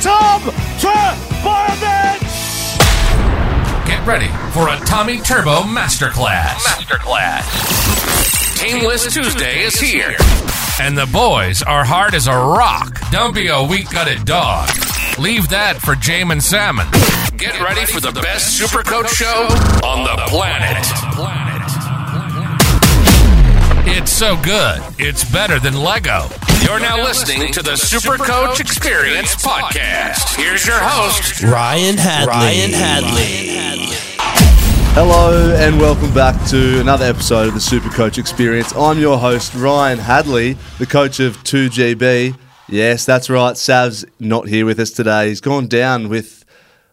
Tom Trbojevic! Get ready for a Tommy Turbo Masterclass. Masterclass. Team List Tuesday is here. And the boys are hard as a rock. Don't be a weak gutted dog. Leave that for Jamin Salmon. Get ready for the best Supercoach show on the planet. It's so good, it's better than Lego. You're now listening to the Super Coach Experience podcast. Here's your host, Ryan Hadley. Ryan Hadley. Hello and welcome back to another episode of the Super Coach Experience. I'm your host Ryan Hadley, the coach of 2GB. Yes, that's right. Sav's not here with us today. He's gone down with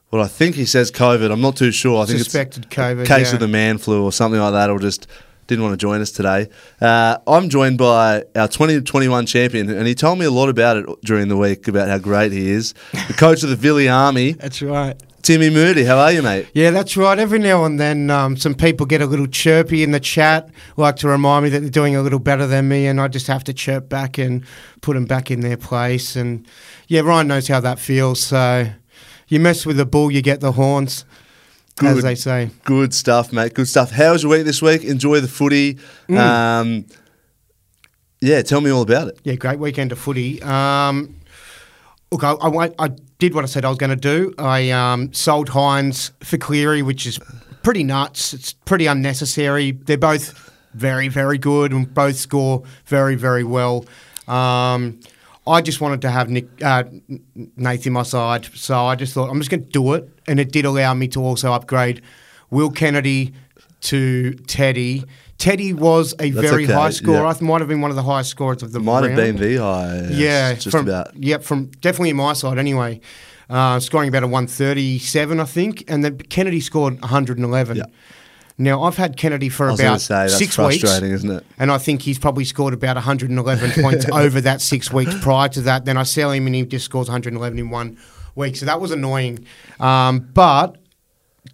well, I think he says COVID. I'm not too sure. I think Suspected it's COVID, case yeah. of the man flu or something like that, or just didn't want to join us today. Uh, I'm joined by our 2021 champion, and he told me a lot about it during the week about how great he is. The coach of the Villy Army, That's right. Timmy Moody. How are you, mate? Yeah, that's right. Every now and then, um, some people get a little chirpy in the chat, like to remind me that they're doing a little better than me, and I just have to chirp back and put them back in their place. And yeah, Ryan knows how that feels. So you mess with the bull, you get the horns, as Good. they say. Good stuff, mate. Good stuff. How was your week this week? Enjoy the footy. Mm. Um, yeah, tell me all about it. Yeah, great weekend of footy. Um, look, I, I, I did what I said I was going to do. I um, sold Hynes for Cleary, which is pretty nuts. It's pretty unnecessary. They're both very, very good and both score very, very well. Um, I just wanted to have Nick, uh, Nathan my side, so I just thought I'm just going to do it, and it did allow me to also upgrade Will Kennedy to Teddy. Teddy was a That's very okay, high scorer. yeah. I might have been one of the highest scorers of the Might have been the high. Yeah, just from, about. Yep, from definitely in my side anyway. Uh, scoring about a 137, I think, and then Kennedy scored 111. Yeah. Now I've had Kennedy for I was going about say that's six weeks, isn't it? and I think he's probably scored about 111 points over that six weeks prior to that. Then I sell him, and he just scores 111 in one week. So that was annoying. Um, but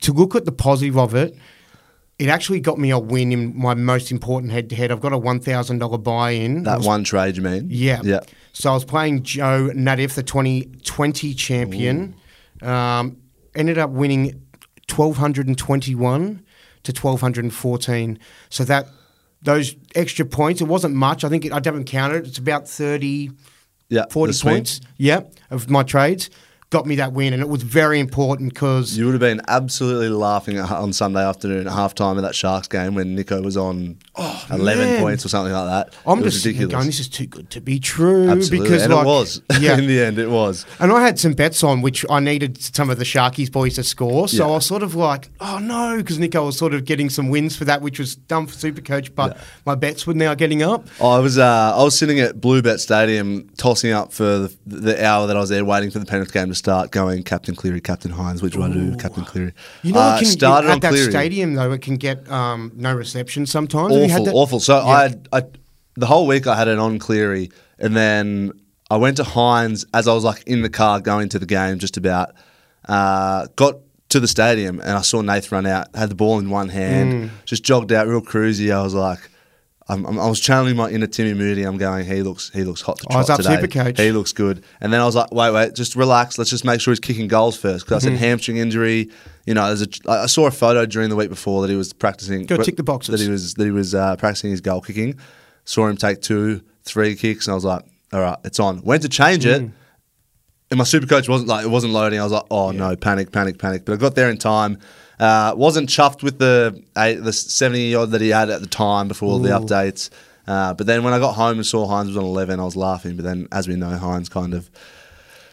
to look at the positive of it, it actually got me a win in my most important head-to-head. I've got a $1,000 buy-in. That was one trade, you mean? yeah. Yeah. So I was playing Joe Nadev, the 2020 champion. Um, ended up winning 1221 to 1214. So that those extra points, it wasn't much. I think it, I haven't counted. It's about 30, Yeah. 40 the swing. points. Yeah, of my trades. Got me that win, and it was very important because You would have been absolutely laughing on Sunday afternoon at halftime of that Sharks game when Nicho was on 11 Oh, man. points or something like that. I'm it just ridiculous. going, this is too good to be true. Absolutely. Because and like, it was. Yeah. In the end, it was. And I had some bets on which I needed some of the Sharkies boys to score. So Yeah. I was sort of like, oh no, because Nicho was sort of getting some wins for that, which was dumb for Supercoach, but Yeah. my bets were now getting up. I was uh, I was sitting at Bluebet Stadium tossing up for the, the hour that I was there waiting for the Penrith game to start, going Captain Cleary, Captain Hynes. Which do I do, Captain Cleary? You know, uh, can, started at on that Cleary. stadium, though, it can get um, no reception sometimes. Awful, that? awful. So Yeah. I, had, I, the whole week I had it on Cleary, and then I went to Hynes as I was like in the car going to the game, just about. Uh, got to the stadium and I saw Nath run out, had the ball in one hand, Mm. just jogged out real cruisy. I was like. I'm, I'm, I was channeling my inner Timmy Moody. I'm going. He looks. He looks hot to I was trot up today. Supercoach. He looks good. And then I was like, wait, wait, just relax. Let's just make sure he's kicking goals first. Because I Mm-hmm. said hamstring injury. You know, there's a, I saw a photo during the week before that he was practicing. Go tick the boxes. That he was that he was uh, practicing his goal kicking. Saw him take two, three kicks, and I was like, all right, it's on. Went to change it, Mm. And my super coach wasn't like it wasn't loading. I was like, oh no, panic, panic, panic. But I got there in time. Uh, wasn't chuffed with the eight, the seventy odd that he had at the time before all the updates. Uh, but then when I got home and saw Hynes was on eleven, I was laughing. But then, as we know, Hynes kind of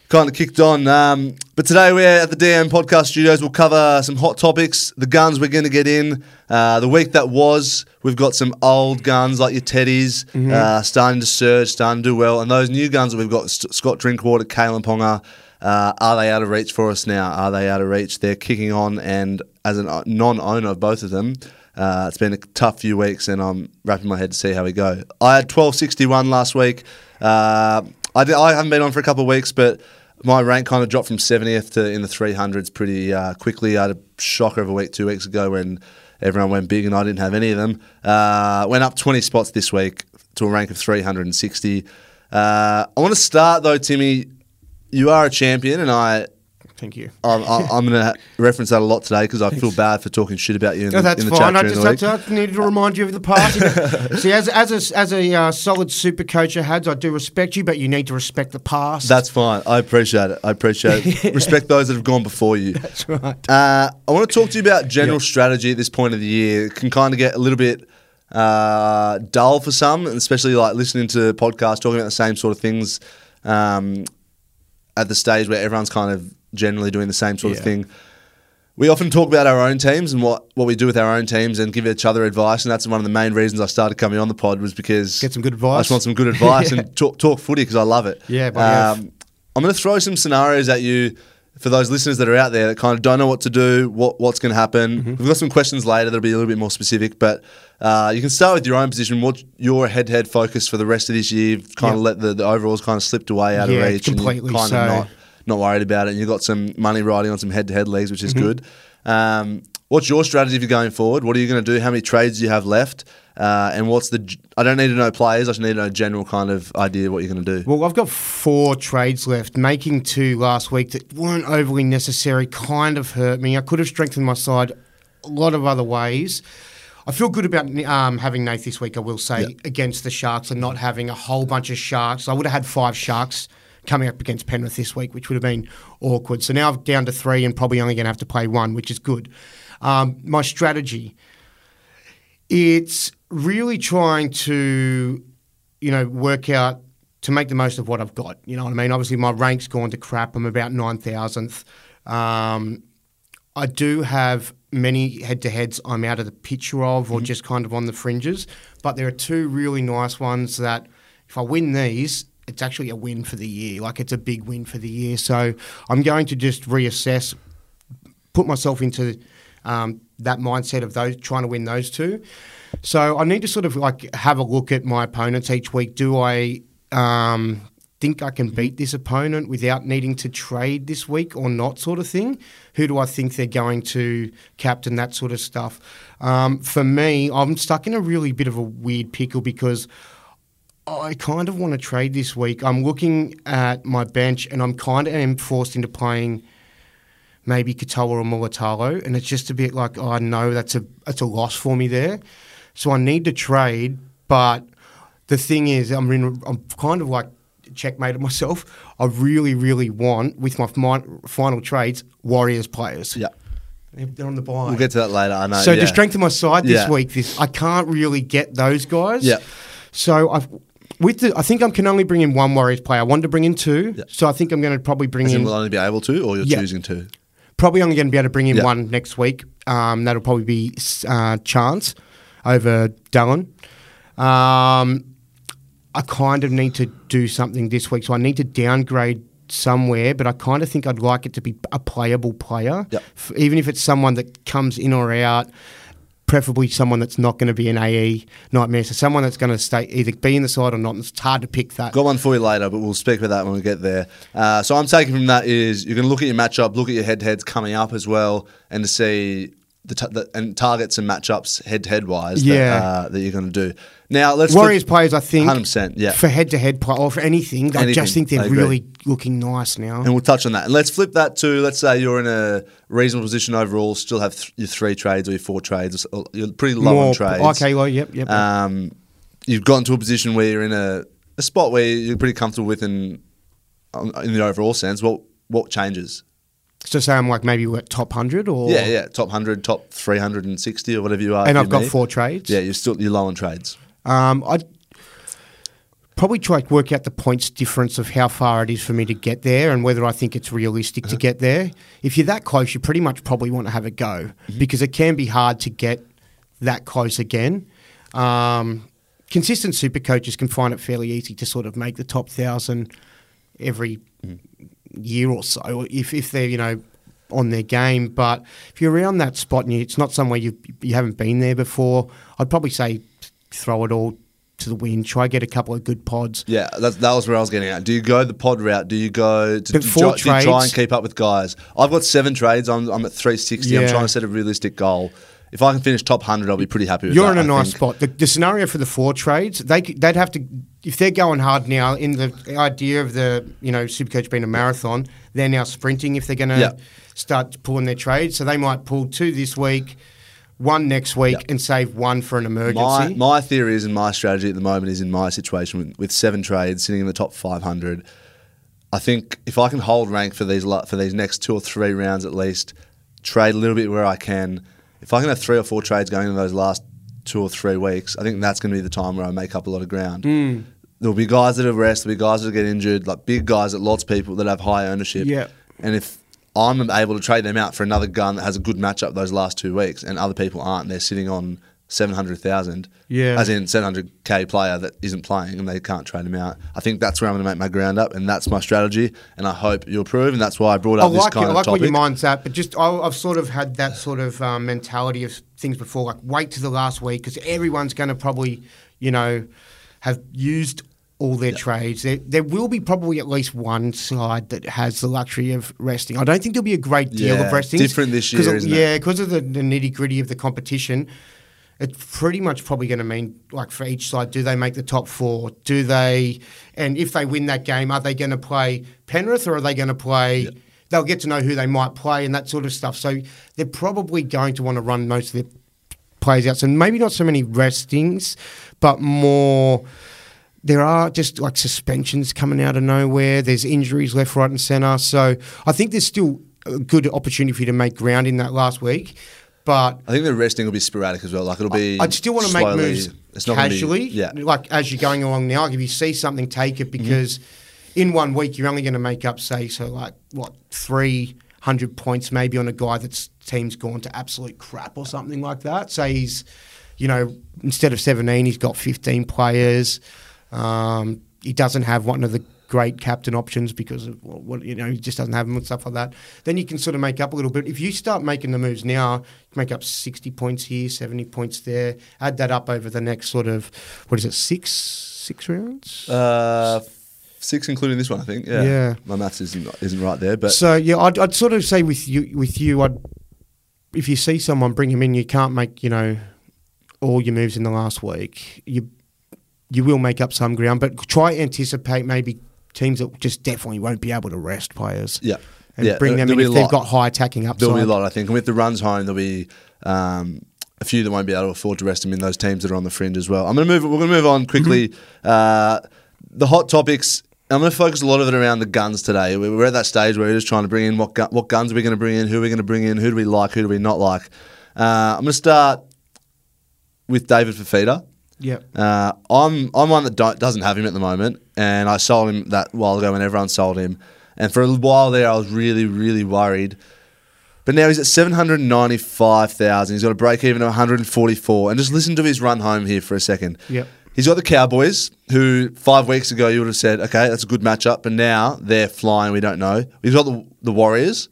kind of kicked on. Um, but today we're at the DM Podcast Studios. We'll cover some hot topics, the guns we're going to get in. Uh, the week that was, we've got some old guns like your Teddies uh, starting to surge, starting to do well. And those new guns that we've got, St- Scott Drinkwater, Kalyn Ponga, uh, are they out of reach for us now? Are they out of reach? They're kicking on. And as a non-owner of both of them, uh, it's been a tough few weeks, and I'm wrapping my head to see how we go. I had 1261 last week. Uh, I, did, I haven't been on for a couple of weeks, but my rank kind of dropped from 70th to in the 300s pretty uh, quickly. I had a shocker of a week two weeks ago when everyone went big and I didn't have any of them. Uh, went up 20 spots this week to a rank of 360. Uh, I want to start though, Timmy, you are a champion, and I. Thank you. I'm, I'm going to reference that a lot today because I feel bad for talking shit about you in No, the, that's in the fine. I just, I just needed to remind you of the past. See, as, as a, as a uh, solid super coach, Hads, I do respect you, but you need to respect the past. That's fine. I appreciate it. I appreciate it. Respect those that have gone before you. That's right. Uh, I want to talk to you about general strategy at this point of the year. It can kind of get a little bit uh, dull for some, especially like listening to podcasts talking about the same sort of things um, at the stage where everyone's kind of generally doing the same sort of thing. We often talk about our own teams and what, what we do with our own teams and give each other advice, and that's one of the main reasons I started coming on the pod was because Get some good advice. I just want some good advice and talk, talk footy because I love it. Yeah, buddy, Um, I'm going to throw some scenarios at you for those listeners that are out there that kind of don't know what to do, what what's going to happen. Mm-hmm. We've got some questions later that'll be a little bit more specific, but uh, you can start with your own position. What's your head-to-head focus for the rest of this year? You've kind of let the, the overalls kind of slipped away out Yeah, of reach, completely and kind so. of not not worried about it. And you've got some money riding on some head-to-head leagues, which is Mm-hmm. good. Um, what's your strategy for going forward? What are you going to do? How many trades do you have left? Uh, and what's the? I don't need to know players. I just need to know general kind of idea what you're going to do. Well, I've got four trades left, making two last week that weren't overly necessary, kind of hurt me. I could have strengthened my side a lot of other ways. I feel good about um, having Nath this week, I will say, Yeah. against the Sharks and not having a whole bunch of Sharks. I would have had five Sharks coming up against Penrith this week, which would have been awkward. So now I'm down to three and probably only going to have to play one, which is good. Um, my strategy it's really trying to, you know, work out to make the most of what I've got. You know what I mean? Obviously, my rank's gone to crap. I'm about nine thousandth. Um, I do have many head-to-heads I'm out of the picture of, or just kind of on the fringes. But there are two really nice ones that, if I win these, it's actually a win for the year. Like it's a big win for the year. So I'm going to just reassess put myself into um, that mindset of those trying to win those two. So I need to sort of like have a look at my opponents each week. Do I um, think I can beat this opponent without needing to trade this week or not, sort of thing? Who do I think they're going to captain? That sort of stuff. Um, for me, I'm stuck in a really bit of a weird pickle because. I kind of want to trade this week. I'm looking at my bench and I'm kind of am forced into playing maybe Katoa or Mulitalo, and it's just a bit like, oh know that's a that's a loss for me there. So I need to trade, but the thing is, I'm in, I'm kind of like checkmated myself. I really, really want with my final trades Warriors players. Yeah. They're- they're on the buy. We'll get to that later. I know. so yeah. to strengthen my side this Yeah. week, this I can't really get those guys. Yeah. So I've with the I think I can only bring in one Warriors player. I wanted to bring in two, Yeah. so I think I'm going to probably bring As in will only be able to, or you're Yeah. choosing to. probably only going to be able to bring in Yeah. one next week. Um, that'll probably be uh, Chance over Dallin. Um, I kind of need to do something this week, so I need to downgrade somewhere. But I kind of think I'd like it to be a playable player, Yep. Even if it's someone that comes in or out. Preferably someone that's not going to be an AE nightmare. So someone that's going to stay either be in the side or not. And it's hard to pick that. Got one for you later, but we'll speak about that when we get there. Uh, so I'm taking from that is you're going to look at your matchup, look at your head-to-heads coming up as well, and to see the, t- the and targets and matchups head-to-head wise Yeah. that, uh, that you're going to do. Now let's Warriors flip- players, I think, 100%, yeah. for head-to-head play or for anything, I just think they're really looking nice now. And we'll touch on that. And let's flip that to let's say you're in a reasonable position overall, still have th- your three trades or your four trades. or You're pretty low More- on trades. Okay, well, yep, yep. Um, you've gotten to a position where you're in a, a spot where you're pretty comfortable with in in the overall sense. What what changes? so say I'm like maybe what, top hundred or Yeah, yeah, top hundred, top three hundred and sixty, or whatever you are. and I've got four trades. Yeah, you're still you're low on trades. Um, I'd probably try to work out the points difference of how far it is for me to get there and whether I think it's realistic Uh-huh. to get there. If you're that close, you pretty much probably want to have a go Mm-hmm. because it can be hard to get that close again. Um, consistent super coaches can find it fairly easy to sort of make the top thousand every year or so if, if they're, you know, on their game. But if you're around that spot and you, it's not somewhere you you haven't been there before, I'd probably say throw it all to the wind. Try get a couple of good pods. Yeah, that's, that was where I was getting at. Do you go the pod route? Do you go to do, try, do try and keep up with guys? I've got seven trades. I'm, I'm at 360. I'm trying to set a realistic goal. if I can finish top hundred, I'll be pretty happy with You're that. in a I nice think. spot. The, the scenario for the four trades, they, they'd have to if they're going hard now in the idea of the you know Supercoach being a marathon, they're now sprinting if they're going to Yeah. start pulling their trades. So they might pull two this week, one next week, Yeah. and save one for an emergency. my theory is, and my strategy at the moment is in my situation with, with seven trades sitting in the top 500. I think if I can hold rank for these for these next two or three rounds at least, trade a little bit where I can. If I can have three or four trades going in those last two or three weeks, I think that's going to be the time where I make up a lot of ground. Hmm. There'll be guys that have rest, there'll be guys that get injured, like big guys that lots of people that have high ownership. Yeah. And if I'm able to trade them out for another gun that has a good matchup those last two weeks, and other people aren't, they're sitting on seven hundred thousand. Yeah. As in seven hundred k player that isn't playing, and they can't trade him out. I think that's where I'm going to make my ground up, and that's my strategy. And I hope you approve, and that's why I brought I up this like it. kind I of like topic. what your mind's at, but just I, I've sort of had that sort of um, mentality of things before. Like wait to the last week because everyone's going to probably, you know, have used all their trades. There, there will be probably at least one side that has the luxury of resting. I don't think there'll be a great deal Yeah, of resting. different this year, isn't it? Yeah, because of the, the nitty gritty of the competition. It's pretty much probably going to mean, like for each side, do they make the top four? Do they, and if they win that game, are they going to play Penrith or are they going to play? They'll get to know who they might play and that sort of stuff. So they're probably going to want to run most of their players out. So maybe not so many restings, but more. There are just like suspensions coming out of nowhere. There's injuries left, right, and centre. So I think there's still a good opportunity for you to make ground in that last week. But I think the resting will be sporadic as well. Like it'll be. I'd still want to make moves it's not gonna be- casually, yeah. like as you're going along now. If you see something, take it mm-hmm. because in one week you're only going to make up, say, so like what three hundred points maybe on a guy that's team's gone to absolute crap or something like that. Say he's, you know, instead of seventeen, he's got fifteen players. Um, he doesn't have one of the great captain options because of well, what you know he just doesn't have them and stuff like that. Then you can sort of make up a little bit. If you start making the moves now, you make up sixty points here, seventy points there. Add that up over the next sort of what is it six six rounds? Uh, six, including this one, I think. Yeah. Yeah. My maths isn't isn't right there, but so yeah, I'd, I'd sort of say with you with you, I'd if you see someone bring him in, you can't make you know all your moves in the last week. You you will make up some ground, but try to anticipate maybe teams that just definitely won't be able to rest players. yeah. and yeah. bring them there'll in if they've got high attacking upside. There'll be a lot, I think. And with the runs home, there'll be um, a few that won't be able to afford to rest them in those teams that are on the fringe as well. I'm going to move. We're going to move on quickly. Mm-hmm. Uh, the hot topics. I'm going to focus a lot of it around the guns today. We- We're at that stage where we're just trying to bring in what gu- what guns are we going to bring in, who are we going to bring in, who do we like, who do we not like. Uh, I'm going to start with David Fifita. Yeah. Uh, I'm I'm one that don't, doesn't have him at the moment, and I sold him that while ago when everyone sold him. And for a while there, I was really really worried. But now he's at seven hundred ninety five thousand. He's got a break even of one hundred and forty four. And just listen to his run home here for a second. Yep. He's got the Cowboys, who five weeks ago you would have said, okay, that's a good matchup, but now they're flying. We don't know. He's got the, the Warriors,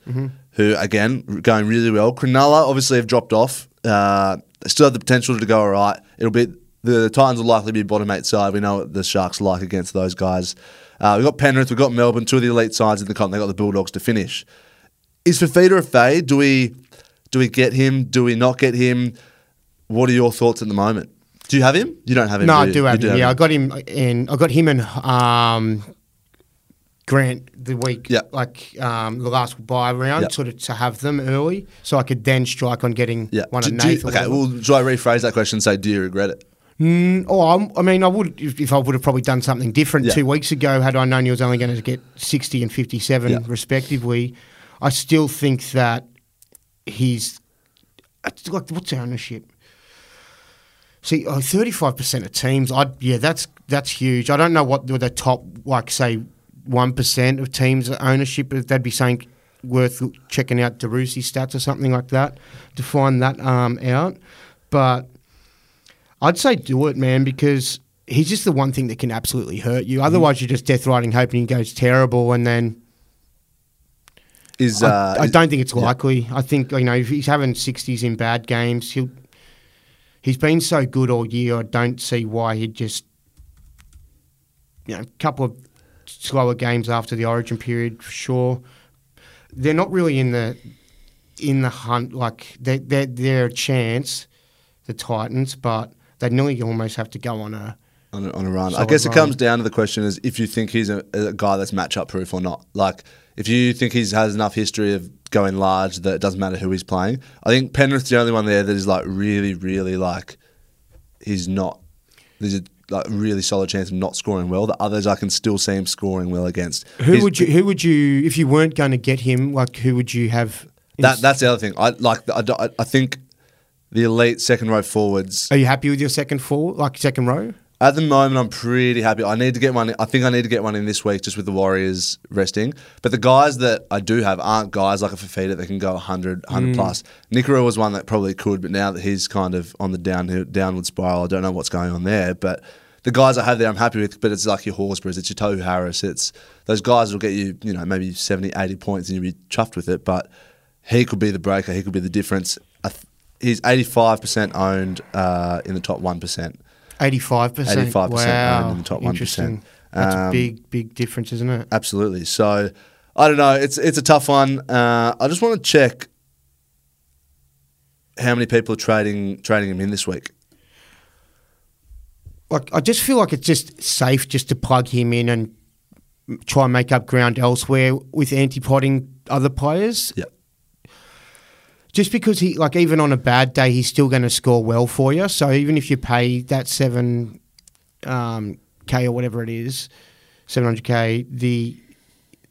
who again going really well. Cronulla obviously have dropped off. Uh, they still have the potential to go all right. It'll be the Titans will likely be bottom eight side. We know what the Sharks like against those guys. Uh, we've got Penrith, we've got Melbourne, two of the elite sides in the comp. They've got the Bulldogs to finish. Is Fifita a fade? Do we do we get him? Do we not get him? What are your thoughts at the moment? Do you have him? You don't have him. No, I do have You him. Yeah, I got him in. I got him and um, Grant the week, Yeah. like um, the last buy round, Yeah. sort of to have them early, so I could then strike on getting Yeah. one Do- of do you- Nath. or okay. Well, do I rephrase that question and say, do you regret it? Oh, I'm, I mean, I would if, if I would have probably done something different Yeah. two weeks ago had I known he was only going to get 60 and 57 Yeah. respectively. I still think that he's like what's ownership? See, oh, 35% of teams, I yeah, that's that's huge. I don't know what the, top like say 1% of teams ownership they'd be saying worth checking out DeRusi stats or something like that to find that um, out. But I'd say do it, man, because he's just the one thing that can absolutely hurt you. Otherwise, you're just death riding, hoping he goes terrible, and then Is I, uh, I is- don't think it's yeah. likely. I think you know if he's having sixties in bad games, he'll. He's been so good all year. I don't see why he'd just, you know, a couple of slower games after the Origin period, for sure. They're not really in the in the hunt. Like they they they're a chance, the Titans, but they nearly almost have to go on a. on a, on a run. I guess it run. comes down to the question is if you think he's a, a guy that's matchup proof or not. Like if you think he has enough history of going large that it doesn't matter who he's playing. I think Penrith's the only one there that is like really, really like he's not. There's a like really solid chance of not scoring well. The others I can still see him scoring well against. Who He's- would you? Who would you? If you weren't going to get him, like who would you have? That that's the other thing. I like. I, I, I think the elite second row forwards. Are you happy with your second four, like second row? At the moment, I'm pretty happy. I need to get one. I think I need to get one in this week, just with the Warriors resting. But the guys that I do have aren't guys like a Fifita that can go 100, 100 mm. plus. Nikora was one that probably could, but now that he's kind of on the down downward spiral, I don't know what's going on there. But the guys I have there, I'm happy with. But it's like your Horsburghs, it's your Tohu Harris. It's those guys will get you, you know, maybe 70, 80 points, and you'll be chuffed with it. But he could be the breaker. He could be the difference. He's 85% owned uh, in the top one percent. Eighty-five percent. 85% Wow, owned in the top 1%. Interesting. That's a Um, big, big difference, isn't it? Absolutely. So I don't know. It's it's a tough one. Uh, I just want to check how many people are trading trading him in this week. Like, I just feel like it's just safe just to plug him in and try and make up ground elsewhere with anti-potting other players. Yeah. Just because he, like, even on a bad day, he's still going to score well for you. So even if you pay that seven um, k or whatever it is, seven hundred k, the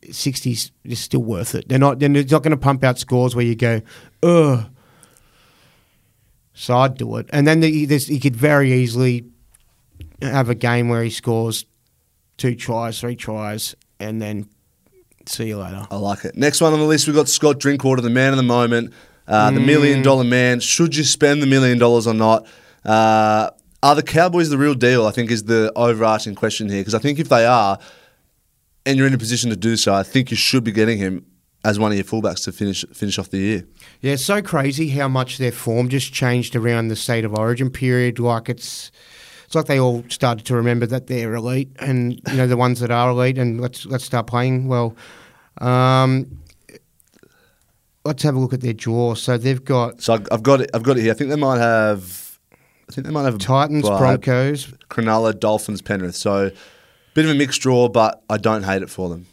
sixties is still worth it. They're not. They're not going to pump out scores where you go, ugh. So I'd do it, and then the, he could very easily have a game where he scores two tries, three tries, and then see you later. I like it. Next one on the list, we've got Scott Drinkwater, the man of the moment, uh, the million dollar man. Should you spend the million dollars or not? Uh, are the Cowboys the real deal? I think is the overarching question here. Because I think if they are, and you're in a position to do so, I think you should be getting him as one of your fullbacks to finish finish off the year. Yeah, it's so crazy how much their form just changed around the state of origin period. Like it's, it's like they all started to remember that they're elite, and you know the ones that are elite, and let's let's start playing well. Um, let's have a look at their draw. So they've got So I've, got it. I've got it here. I think they might have. I think they might have Titans, well, Broncos. Cronulla, Dolphins, Penrith. So bit of a mixed draw, but I don't hate it for them.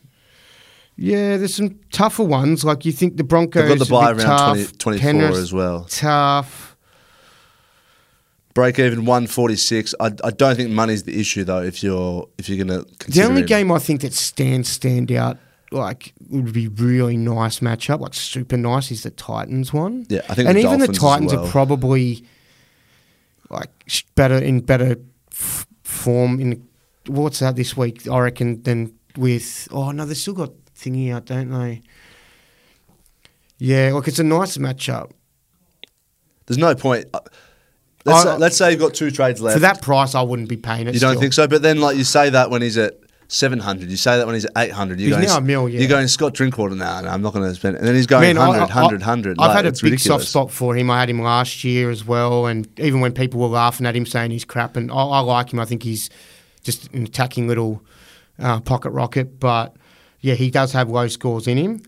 Yeah, there's some tougher ones. Like you think the Broncos. They've got the buy around tough, 20, 24 Penrith as well. Tough. Break even one forty six. I, I don't think money's the issue though. If you're if you're gonna The only game I think that stands stand out like would be really nice matchup, like super nice, is the Titans one. Yeah, I think and the even the Dolphins as Titans well. are probably like better in better f- form in what's that this week? I reckon than with oh no, they still got thingy out, don't they? Yeah, like it's a nice matchup. There's no point. uh, Let's, I- say, let's say you've got two trades left. For that price, I wouldn't be paying it. you don't still. think so? But then like you say that when he's at. Seven hundred. You say that when he's at eight hundred. He's now a mil, yeah. You're going Scott Drinkwater. No, no, I'm not going to spend. it. And then he's going Man, I- 100, I- 100, I- 100. I've Like, had a big ridiculous. soft spot for him. I had him last year as well, and even when people were laughing at him saying he's crap, and I, I like him. I think he's just an attacking little uh, pocket rocket. But yeah, he does have low scores in him.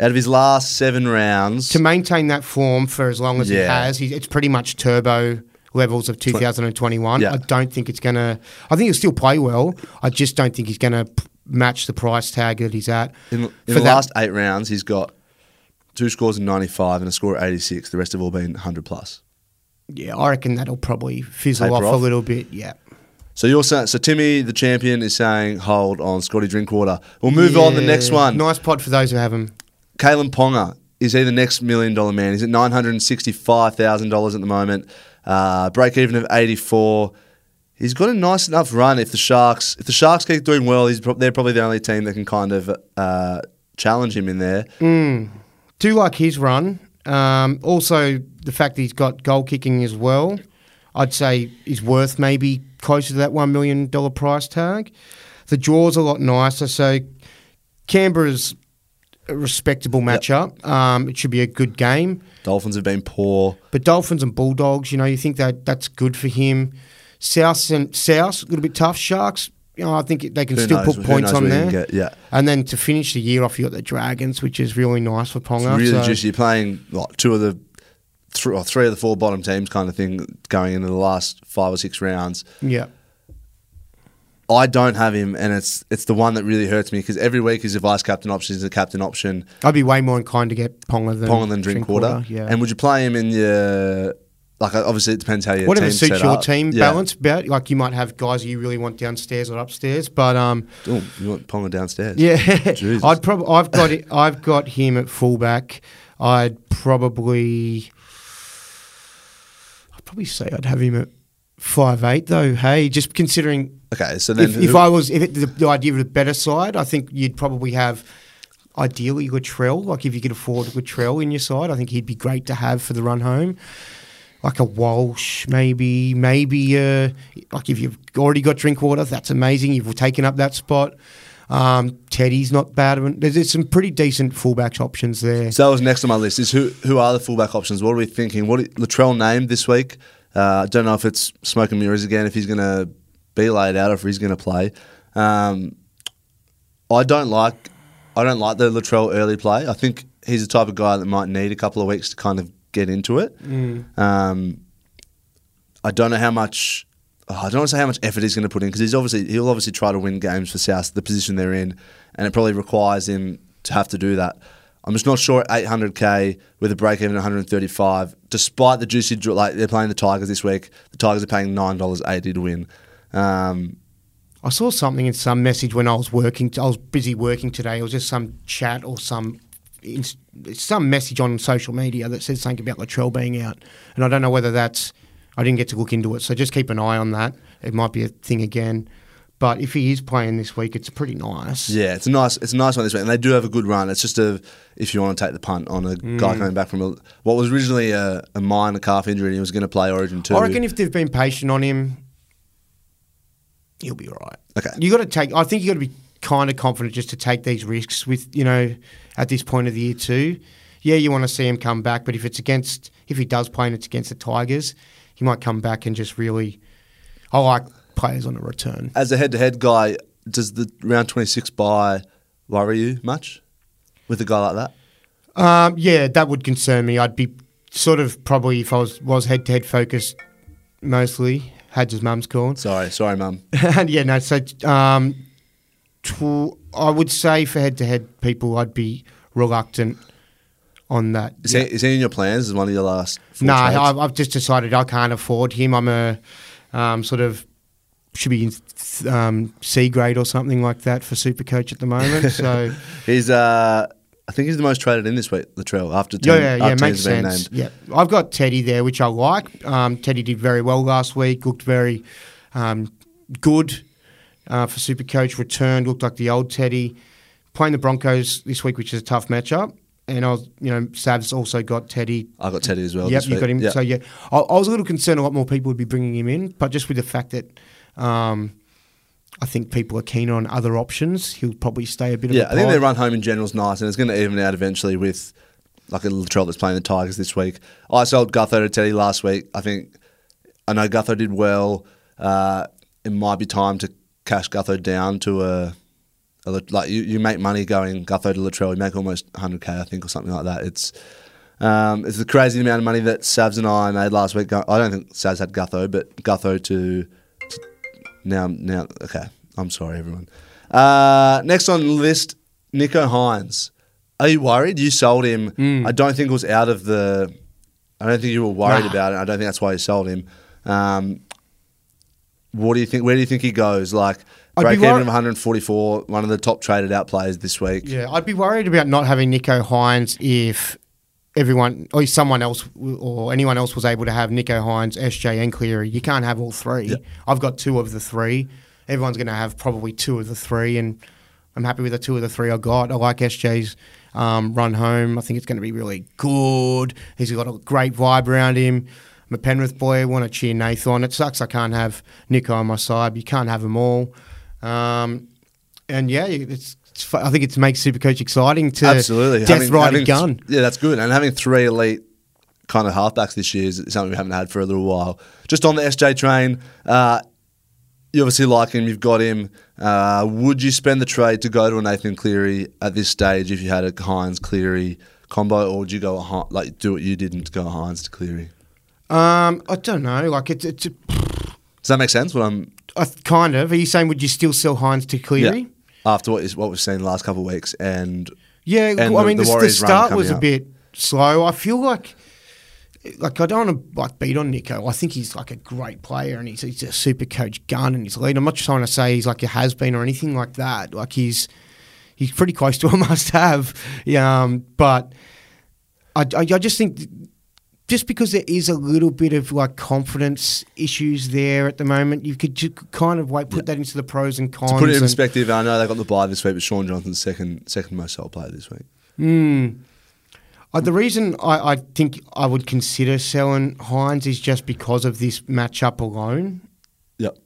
Out of his last seven rounds, To maintain that form for as long as he has, he, it's pretty much turbo levels of 2021. Yeah. I don't think it's gonna. I think he'll still play well. I just don't think he's gonna p- match the price tag that he's at. in, in For the that- last eight rounds, he's got two scores of 95 and a score of 86. The rest have all been 100 plus. Yeah, I reckon that'll probably fizzle Taper off, a little bit. Yeah. So you're saying, so Timmy, the champion, is saying hold on Scotty Drinkwater. We'll move on to the next one. Nice pod for those who have him. Kalyn Ponga is he the next million dollar man? He's at nine hundred and sixty five thousand dollars at the moment. Uh, break even of eighty four. He's got a nice enough run. If the Sharks, if the Sharks keep doing well, he's pro- they're probably the only team that can kind of uh, challenge him in there. Do like his run. Um, also, the fact that he's got goal kicking as well, I'd say is worth maybe closer to that $1 million price tag. The draw's a lot nicer. So, Canberra's a respectable matchup. Um, it should be a good game. Dolphins have been poor. But Dolphins and Bulldogs, you know, you think that that's good for him. South and South, a little bit tough. Sharks, you know, I think they can Who still knows- put points on there. get- yeah. And then to finish the year off, you got the Dragons, which is really nice for Ponga. really so- juicy. You're playing like two of the three or three of the four bottom teams, kind of thing, going into the last five or six rounds. Yeah. I don't have him, and it's it's the one that really hurts me because every week is a vice captain option, is a captain option, I'd be way more inclined to get Ponga than Ponga than Drinkwater. Yeah. And would you play him in your like? Obviously, it depends how your Whatever team's suits set your up. team Yeah. balance about. Like you might have guys you really want downstairs or upstairs, but um, Oh, you want Ponga downstairs? yeah, Jesus. I'd probably I've got it, I've got him at fullback. I'd probably I'd probably say I'd have him at five eight though. Hey, just considering Okay, so then if, if I was if it, the, the idea of the better side, I think you'd probably have ideally Latrell. Like if you could afford a Latrell in your side, I think he'd be great to have for the run home. Like a Walsh, maybe, maybe. Uh, like if you've already got Drinkwater, that's amazing. You've taken up that spot. Um, Teddy's not bad. There's, there's some pretty decent fullbacks options there. So that was next on my list. Is who who are the fullback options? What are we thinking? What Latrell named this week? Uh, I don't know if it's smoke and mirrors again. If he's going to be laid out, or if he's going to play. Um, I don't like I don't like the Latrell early play. I think he's the type of guy that might need a couple of weeks to kind of get into it. Um, I don't know how much. oh, I don't want to say how much effort he's going to put in because he's obviously he'll obviously try to win games for South, the position they're in, and it probably requires him to have to do that. I'm just not sure at 800k with a break even at 135, despite the juicy. Like they're playing the Tigers this week, the Tigers are paying nine dollars eighty to win. Um, I saw something in some message when I was working. I was busy working today. It was just some chat or some some message on social media that said something about Latrell being out, and I don't know whether that's. I didn't get to look into it, so just keep an eye on that. It might be a thing again, but if he is playing this week, it's pretty nice. Yeah, it's a nice, it's a nice one this week, and they do have a good run. It's just a if you want to take the punt on a Mm. guy coming back from a, what was originally a, a minor calf injury, and he was going to play Origin two. I reckon if they've been patient on him, he'll be all right. Okay. You got to take. I think you got to be kind of confident just to take these risks with you know at this point of the year too. Yeah, you want to see him come back, but if it's against if he does play and it's against the Tigers, he might come back and just really. I like players on a return. as a head-to-head guy, does the round twenty six buy worry you much with a guy like that? Um, yeah, that would concern me. I'd be sort of probably if I was was head to head focused mostly. Had his mum's calling. Sorry, sorry, mum. and yeah, no. So um, tw- I would say for head-to-head people, I'd be reluctant on that. Is, he, is he in your plans as one of your last? no, trades? I've, I've just decided I can't afford him. I'm a um, sort of should be in um, C grade or something like that for Super Coach at the moment. So he's. Uh, I think he's the most traded in this week. Latrell after yeah, ten, yeah, yeah, after makes teams have been sense. named. Yeah, I've got Teddy there, which I like. Um, Teddy did very well last week. Looked very um, good uh, for Super Coach. Returned, looked like the old Teddy. Playing the Broncos this week, which is a tough matchup. And I was, you know, Sav's also got Teddy. I got Teddy as well. yep, you week. got him. Yeah. So yeah, I, I was a little concerned a lot more people would be bringing him in, but just with the fact that. Um, I think people are keen on other options. He'll probably stay a bit Yeah, of a I think their run home in general is nice, and it's going to even out eventually with like a Latrell that's playing the Tigers this week. I sold Gutho to Teddy last week. I think I know Gutho did well. Uh, it might be time to cash Gutho down to a, a like you, you make money going Gutho to Latrell. You make almost 100k, I think, or something like that. It's um, it's the crazy amount of money that Savs and I made last week. I don't think Savs had Gutho, but Gutho to now now okay. I'm sorry, everyone. Uh, next on the list, Nicho Hynes. Are you worried? You sold him. I don't think it was out of the. I don't think you were worried Nah. about it. I don't think that's why you sold him. Um, what do you think? Where do you think he goes? Like I'd break even worried- of 144, one of the top traded out players this week. Yeah, I'd be worried about not having Nicho Hynes if everyone or someone else or anyone else was able to have Nicho Hynes, SJ, and Cleary. You can't have all three. I've got two of the three. Everyone's going to have probably two of the three, and I'm happy with the two of the three I got. I like SJ's um, run home. I think it's going to be really good. He's got a great vibe around him. I'm a Penrith boy. I want to cheer Nathan. It sucks I can't have Nicho on my side. But you can't have them all. Um, and yeah, it's, I think it makes Supercoach exciting to Absolutely, death Having- ride having a gun. yeah, that's good. And having three elite kind of halfbacks this year is something we haven't had for a little while. Just on the SJ train, uh, you obviously like him. You've got him. Uh, would you spend the trade to go to a Nathan Cleary at this stage if you had a Hynes Cleary combo, or would you go a, like do what you did and go Hynes to Cleary? Um, I don't know. Like it's, it's a, Does that make sense? What I'm I kind of. Are you saying would you still sell Hynes to Cleary? After what is what we've seen the last couple of weeks, and Yeah, And well, I mean, the the, the, start was a bit slow. I feel like, like I don't want to like beat on Nicho. I think he's like a great player and he's, he's a super coach gun and he's lead. I'm not trying to say he's like a has been or anything like that. Like he's he's pretty close to a must have. Yeah, um, but I, I, I just think just because there is a little bit of like confidence issues there at the moment, you could ju- kind of like put that into the pros and cons. to put it in and- perspective, I know they got the bye this week, but Shaun Johnson's second second most sold player this week. Uh, the reason I, I think I would consider selling Hynes is just because of this matchup alone. Yep.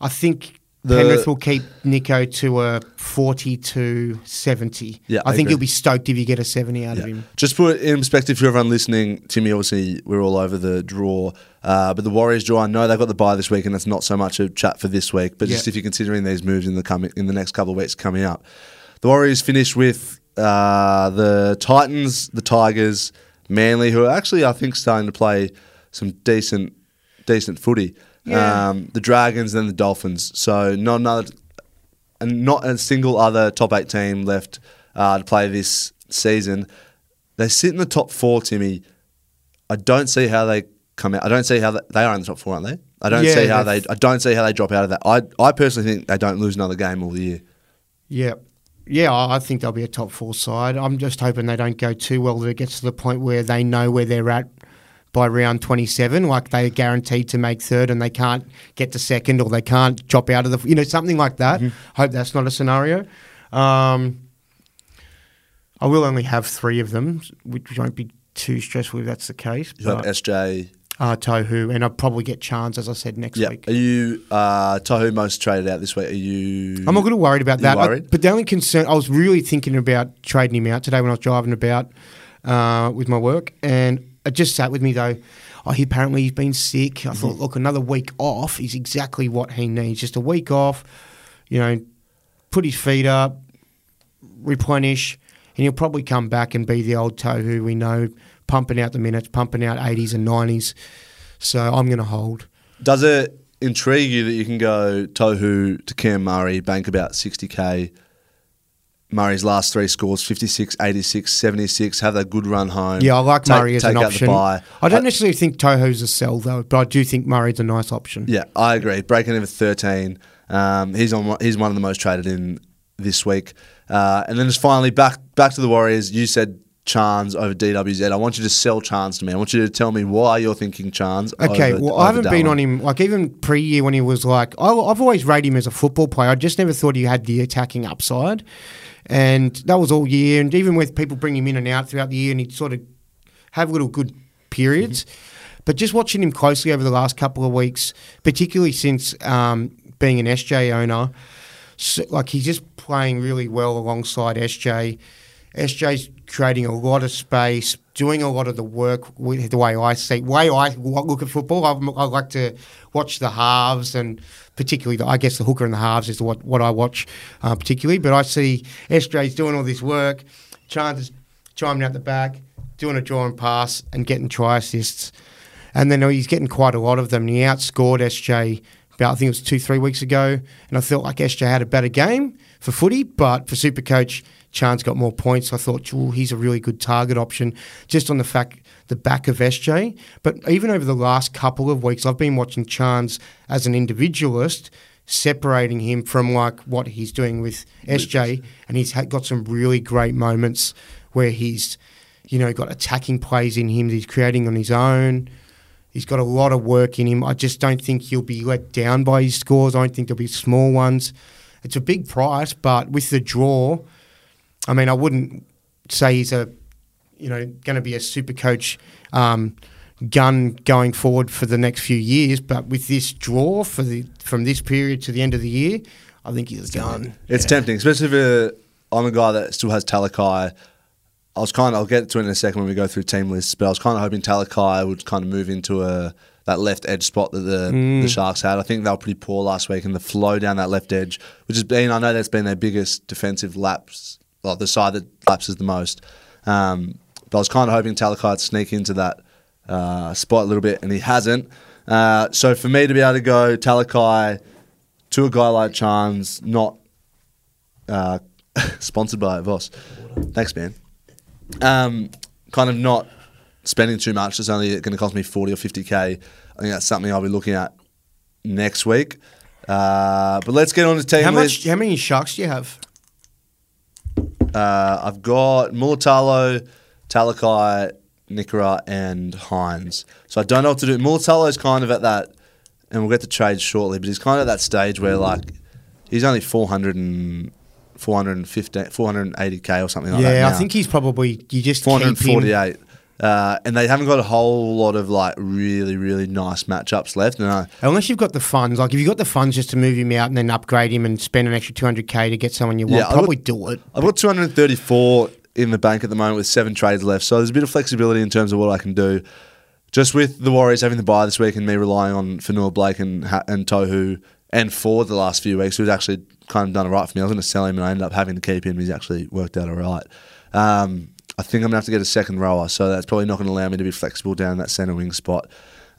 I think The- Penrith will keep Nicho to a 40 to 70. Yeah, I, I think agree. you'll be stoked if you get a 70 out of him. Just put it in perspective for everyone listening. Timmy, obviously, we're all over the draw, uh, but the Warriors draw. I know they've got the bye this week, and that's not so much a chat for this week. But just if you're considering these moves in the coming in the next couple of weeks coming up, the Warriors finish with uh, the Titans, the Tigers, Manly, who are actually I think starting to play some decent decent footy. Yeah. Um, the Dragons, then the Dolphins. So not another and not a single other top eight team left uh, to play this season. They sit in the top four, Timmy. I don't see how they come out. I don't see how they, they are in the top four, aren't they? I don't Yeah, see how they. I don't see how they drop out of that. I I personally think they don't lose another game all year. Yeah. Yeah, I I think they'll be a top four side. I'm just hoping they don't go too well that it gets to the point where they know where they're at by round 27, like they're guaranteed to make third and they can't get to second or they can't drop out of the, you know, something like that. Hope that's not a scenario. Um, I will only have three of them, which won't be too stressful if that's the case. You have But, SJ. uh, Tohu, and I'll probably get Chance, as I said, next Yeah. week. Are you uh, Tohu most traded out this week? Are you? I'm a little worried about that. I- worried? but the only concern, I was really thinking about trading him out today when I was driving about uh, with my work, and it just sat with me though. Oh, he apparently he's been sick. I Mm-hmm. thought, look, another week off is exactly what he needs. Just a week off, you know, put his feet up, replenish, and he'll probably come back and be the old Tohu we know, pumping out the minutes, pumping out 80s and 90s. So I'm going to hold. Does it intrigue you that you can go Tohu to Cam Murray, bank about 60k? Murray's last three scores 56, 86, 76, have that good run home. Yeah, I like Take- Murray as take an out the option. I don't necessarily think Tohu's a sell though, but I do think Murray's a nice option. Yeah, I agree. Breaking even 13. Um, he's on. one- He's one of the most traded in this week. Uh, and then just finally back back to the Warriors. You said Chance over DWZ. I want you to sell Chance to me. I want you to tell me why you're thinking Chance. Okay, over- well, over I haven't been on him like even pre-year when he was like I, I've always rated him as a football player. I just never thought he had the attacking upside, and that was all year. And even with people bringing him in and out throughout the year, and he'd sort of have little good periods. Mm-hmm. But just watching him closely over the last couple of weeks, particularly since um, being an SJ owner, so, like he's just playing really well alongside SJ. SJ's creating a lot of space, doing a lot of the work. With the way I see, way I look at football, I, I like to watch the halves and particularly, the, I guess the hooker and the halves is what what I watch uh, particularly. But I see SJ's doing all this work, Chance is chiming out the back, doing a draw and pass, and getting try assists. And then he's getting quite a lot of them. And he outscored SJ about, I think it was two, three weeks ago. And I felt like SJ had a better game for footy, but for Supercoach, Chan's got more points. I thought, "Ooh, he's a really good target option just on the fact, the back of SJ. But even over the last couple of weeks, I've been watching Chance as an individualist, separating him from like what he's doing with SJ. And he's had, got some really great moments where he's, you know, got attacking plays in him that he's creating on his own. He's got a lot of work in him. I just don't think he'll be let down by his scores. I don't think there'll be small ones. It's a big price, but with the draw, I mean, I wouldn't say he's a, you know, going to be a super coach um, gun going forward for the next few years. But with this draw for the from this period to the end of the year, I think he's a gun. It's tempting, especially if uh, I'm a guy that still has Talakai. I was kind of, I'll get to it in a second when we go through team lists, but I was kind of hoping Talakai would kind of move into a that left edge spot that the, Mm. the Sharks had. I think they were pretty poor last week, and the flow down that left edge, which has been, I know that's been their biggest defensive lapse, well, the side that lapses the most. Um, but I was kind of hoping Talakai would sneak into that uh, spot a little bit, and he hasn't. Uh, so for me to be able to go Talakai to a guy like Chance, not uh, sponsored by Voss. Thanks, man. Um, kind of not spending too much. It's only going to cost me 40 or 50k. I think that's something I'll be looking at next week. Uh, but let's get on to team How list. much? How many sharks do you have? Uh, I've got Mulitalo, Talakai, Nikora, and Hynes. So I don't know what to do. Mulitalo's kind of at that, and we'll get to trades shortly, but he's kind of at that stage where, like, he's only 400 and, 450, 480k or something like that. yeah, I think he's probably you just 448. Uh, and they haven't got a whole lot of like really, really nice matchups left. And I, Unless you've got the funds, like if you've got the funds just to move him out and then upgrade him and spend an extra 200k to get someone you want, Yeah, probably would- do it. I've got 234 in the bank at the moment with seven trades left. So there's a bit of flexibility in terms of what I can do. Just with the Warriors having the bye this week and me relying on Fonua Blake and, and Tohu and Ford the last few weeks, who's actually kind of done all right for me. I was going to sell him and I ended up having to keep him. He's actually worked out all right. Um, I think I'm going to have to get a second rower, so that's probably not going to allow me to be flexible down that centre wing spot.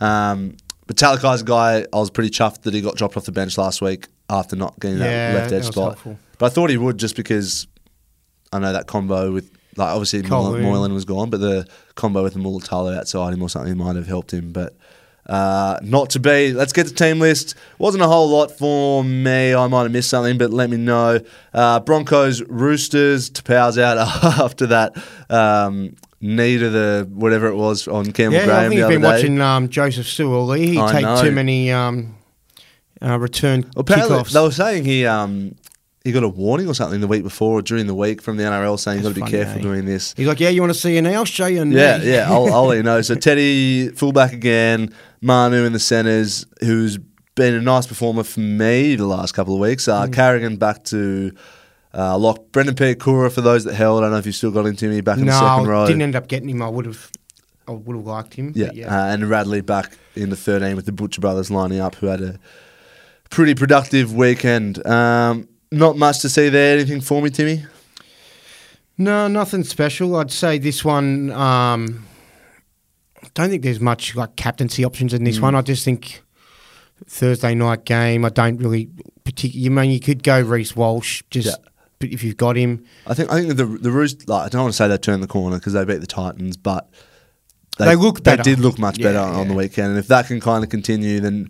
Um, but Talakai's a guy, I was pretty chuffed that he got dropped off the bench last week after not getting Yeah, that left edge spot. helpful. But I thought he would just because I know that combo with like obviously Moy- Moylan was gone, but the combo with Mulitalo outside him or something might have helped him. But uh, not to be. Let's get the team list. Wasn't a whole lot for me. I might have missed something, but let me know. Uh, Broncos, Roosters. Tapau's out after that um, knee to the whatever it was on Campbell Yeah, Graham I think you've been day. watching um, Joseph Suaalii. He I take know. too many um, uh, return Apparently, kickoffs. they were saying he um, he got a warning or something the week before or during the week from the NRL saying you've got to be careful eh? doing this. He's like, yeah, you want to see a knee? I'll show you a knee. Yeah, yeah, I'll, I'll let you know. So Teddy, fullback again, Manu in the centres, who's been a nice performer for me the last couple of weeks. Mm. Uh, Carrigan back to uh, lock. Brendan Piakura for those that held. I don't know if you still got into me back in no, the second row. didn't end up getting him. I would have, I would have liked him. yeah, yeah. Uh, and Radley back in the 13 with the Butcher brothers lining up, who had a pretty productive weekend. Um, not much to see there. Anything for me, Timmy? No, nothing special. I'd say this one. Um, I don't think there's much like captaincy options in Mm. this one. I just think Thursday night game. I don't really particularly. You mean you could go Reece Walsh just Yeah. but if you've got him. I think I think the the Roosters. Like, I don't want to say they turned the corner because they beat the Titans, but They look They did look much better Yeah, on the weekend, and if that can kind of continue, then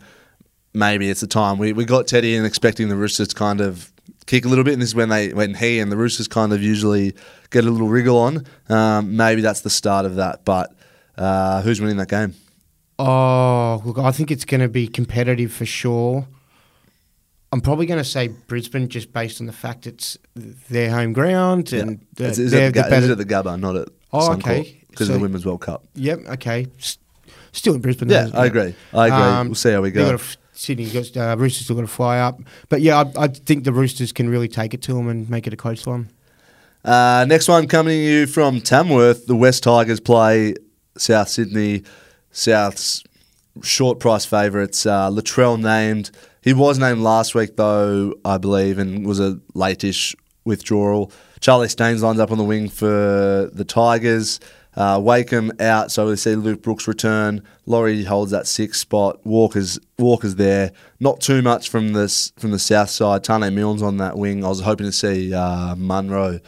maybe it's the time. We we got Teddy in expecting the Roosters to kind of kick a little bit, and this is when they when he and the Roosters kind of usually get a little wriggle on. Um, maybe that's the start of that. But uh, who's winning that game? Oh, look, I think it's going to be competitive for sure. I'm probably going to say Brisbane just based on the fact it's their home ground and Yeah. the- Is, is, they're it the, better. is it the Gabba, not at Oh, Suncorp, okay. because of the Women's World Cup. Yep. Okay. Still in Brisbane. Yeah, though, I agree. I agree. We'll see how we go. Sydney got uh, Roosters still got to fly up, but yeah, I, I think the Roosters can really take it to them and make it a close one. Uh, next one coming to you from Tamworth. The West Tigers play South Sydney. South's short price favourites. Uh, Latrell named. He was named last week, though, I believe, and was a late-ish withdrawal. Charlie Staines lines up on the wing for the Tigers. Uh, Wakeham out, so we see Luke Brooks return. Laurie holds that sixth spot. Walker's Walker's there. Not too much from this from the south side. Taane Milne's on that wing. I was hoping to see uh, Munro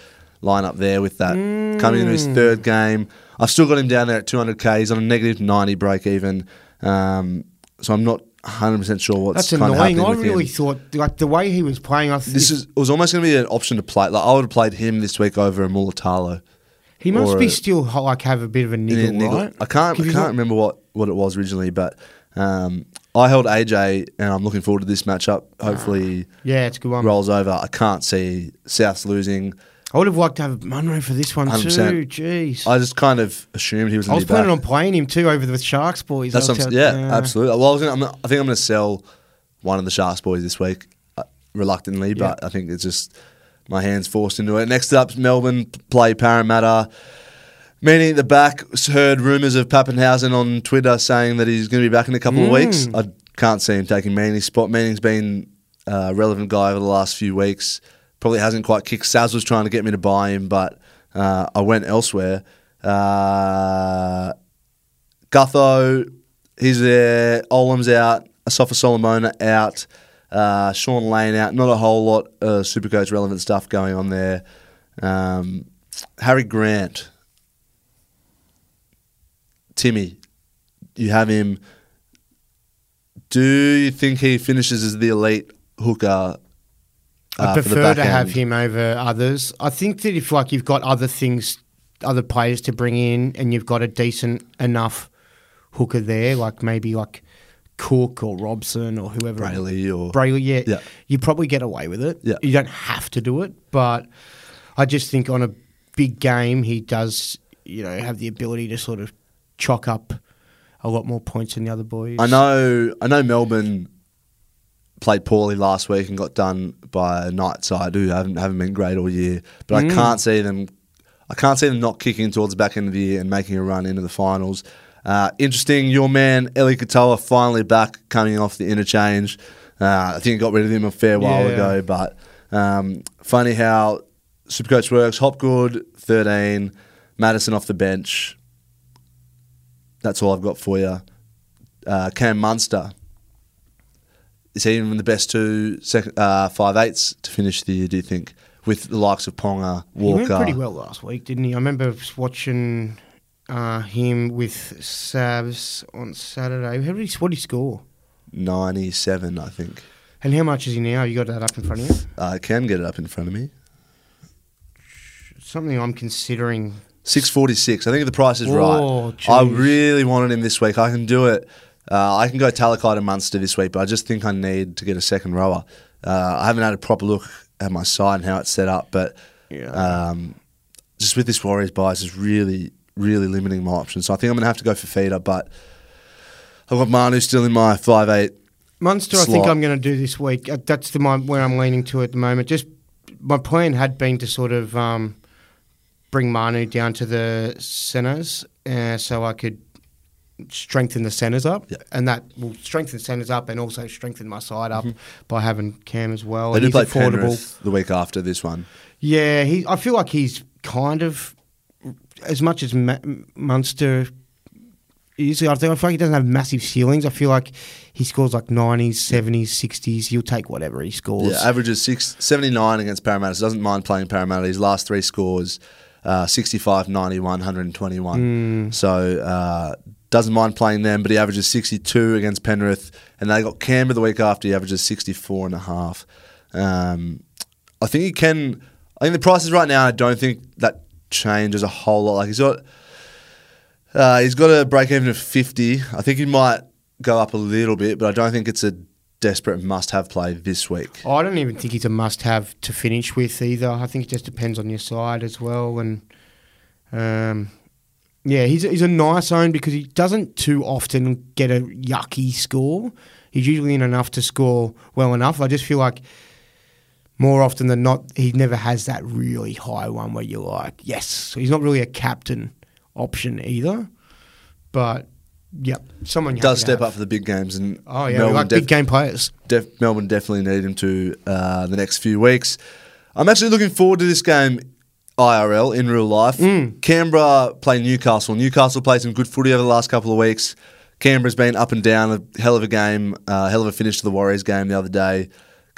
line up there with that coming into his third game. I've still got him down there at 200k. He's on a negative 90 break even. Um, so I'm not 100% sure what's That's kind of annoying. I really him. thought like the way he was playing. I th- This is it was almost going to be an option to play. Like I would have played him this week over a Mulitalo. He must be a- still like have a bit of a niggle, Yeah, niggle. right? I can't. I can't not- remember what, what it was originally, but um, I held AJ, and I'm looking forward to this matchup. Hopefully, Yeah, it's a good one. rolls over. I can't see Souths losing. I would have liked to have Munro for this one 100%. too. Jeez. I just kind of assumed he was. I was be back. planning on playing him too over the Sharks boys. That's I'll what I'm, tell- yeah, absolutely. Well, I, was gonna, I'm, I think I'm going to sell one of the Sharks boys this week, uh, reluctantly, but I think it's just my hands forced into it. Next up, Melbourne play Parramatta. Meaney at the back, heard rumours of Papenhuyzen on Twitter saying that he's going to be back in a couple of weeks. Hmm. I can't see him taking Meaney's spot. Meaney's been a relevant guy over the last few weeks. Probably hasn't quite kicked. Saz was trying to get me to buy him, but uh, I went elsewhere. Uh, Gutho, he's there. Olam's out. Asofa Solomona out. Uh, Shaun Lane out. Not a whole lot of Supercoach relevant stuff going on there. Um, Harry Grant, Timmy, you have him. Do you think he finishes as the elite hooker? I uh, the prefer to have him over others. I think that if like you've got other things, other players to bring in, and you've got a decent enough hooker there, like maybe like Cook or Robson or whoever, Brailey or Brailey, yeah, Yeah. you probably get away with it. Yeah. You don't have to do it, but I just think on a big game, he does, you know, have the ability to sort of chalk up a lot more points than the other boys. I know. I know Melbourne played poorly last week and got done by a night side who haven't haven't been great all year. But Mm. I can't see them. I can't see them not kicking towards the back end of the year and making a run into the finals. Uh, interesting, your man Eli Katoa finally back, coming off the interchange. Uh, I think I got rid of him a fair while Yeah. ago, but um, funny how Supercoach works. Hopgood thirteen, Madison off the bench. That's all I've got for you. Uh, Cam Munster. Is he even the best two sec- uh, five eights to finish the year? Do you think with the likes of Ponga, Walker. He went pretty well last week, didn't he? I remember watching uh, him with Savs on Saturday. How did he, what did he score? Ninety-seven, I think. And how much is he now? You got that up in front of you? I can get it up in front of me. Something I'm considering. Six forty-six. I think the price is Oh, right. I really wanted him this week. I can do it. Uh, I can go Talakai to Munster this week, but I just think I need to get a second rower. Uh, I haven't had a proper look at my side and how it's set up, but Yeah. um, just with this Warriors bias is really, really limiting my options. So I think I'm going to have to go for feeder, but I've got Manu still in my five eight. Munster, I think I'm going to do this week. Uh, That's the my, where I'm leaning to at the moment. Just my plan had been to sort of um, bring Manu down to the centres, uh, so I could strengthen the centres up, Yeah. and that will strengthen the centres up and also strengthen my side up by having Cam as well. They And do play affordable. Penrith the week after this one. Yeah, he. I feel like he's kind of as much as Ma- Munster is. I think I feel like he doesn't have massive ceilings. I feel like he scores like nineties, seventies, sixties. He'll take whatever he scores. Yeah, averages six, 79 against Parramatta. So doesn't mind playing Parramatta. His last three scores, uh, 65, 91, 121. So uh, doesn't mind playing them, but he averages 62 against Penrith. And they got Canberra the week after. He averages 64 and a half. Um, I think he can. I think the prices right now. I don't think that changes a whole lot. Like he's got, uh, he's got a break even of 50. I think he might go up a little bit, but I don't think it's a desperate must-have play this week. Oh, I don't even think he's a must-have to finish with either. I think it just depends on your side as well. And um, yeah, he's he's a nice own because he doesn't too often get a yucky score. He's usually in enough to score well enough. I just feel like more often than not, he never has that really high one where you're like, yes. So he's not really a captain option either. But yeah, someone you does step up for the big games, and Oh yeah, Melbourne, like def- big game players. def- Melbourne definitely need him to uh, the next few weeks. I'm actually looking forward to this game IRL in real life. Mm. Canberra play Newcastle. Newcastle played some good footy over the last couple of weeks. Canberra's been up and down, a hell of a game, uh, hell of a finish to the Warriors game the other day,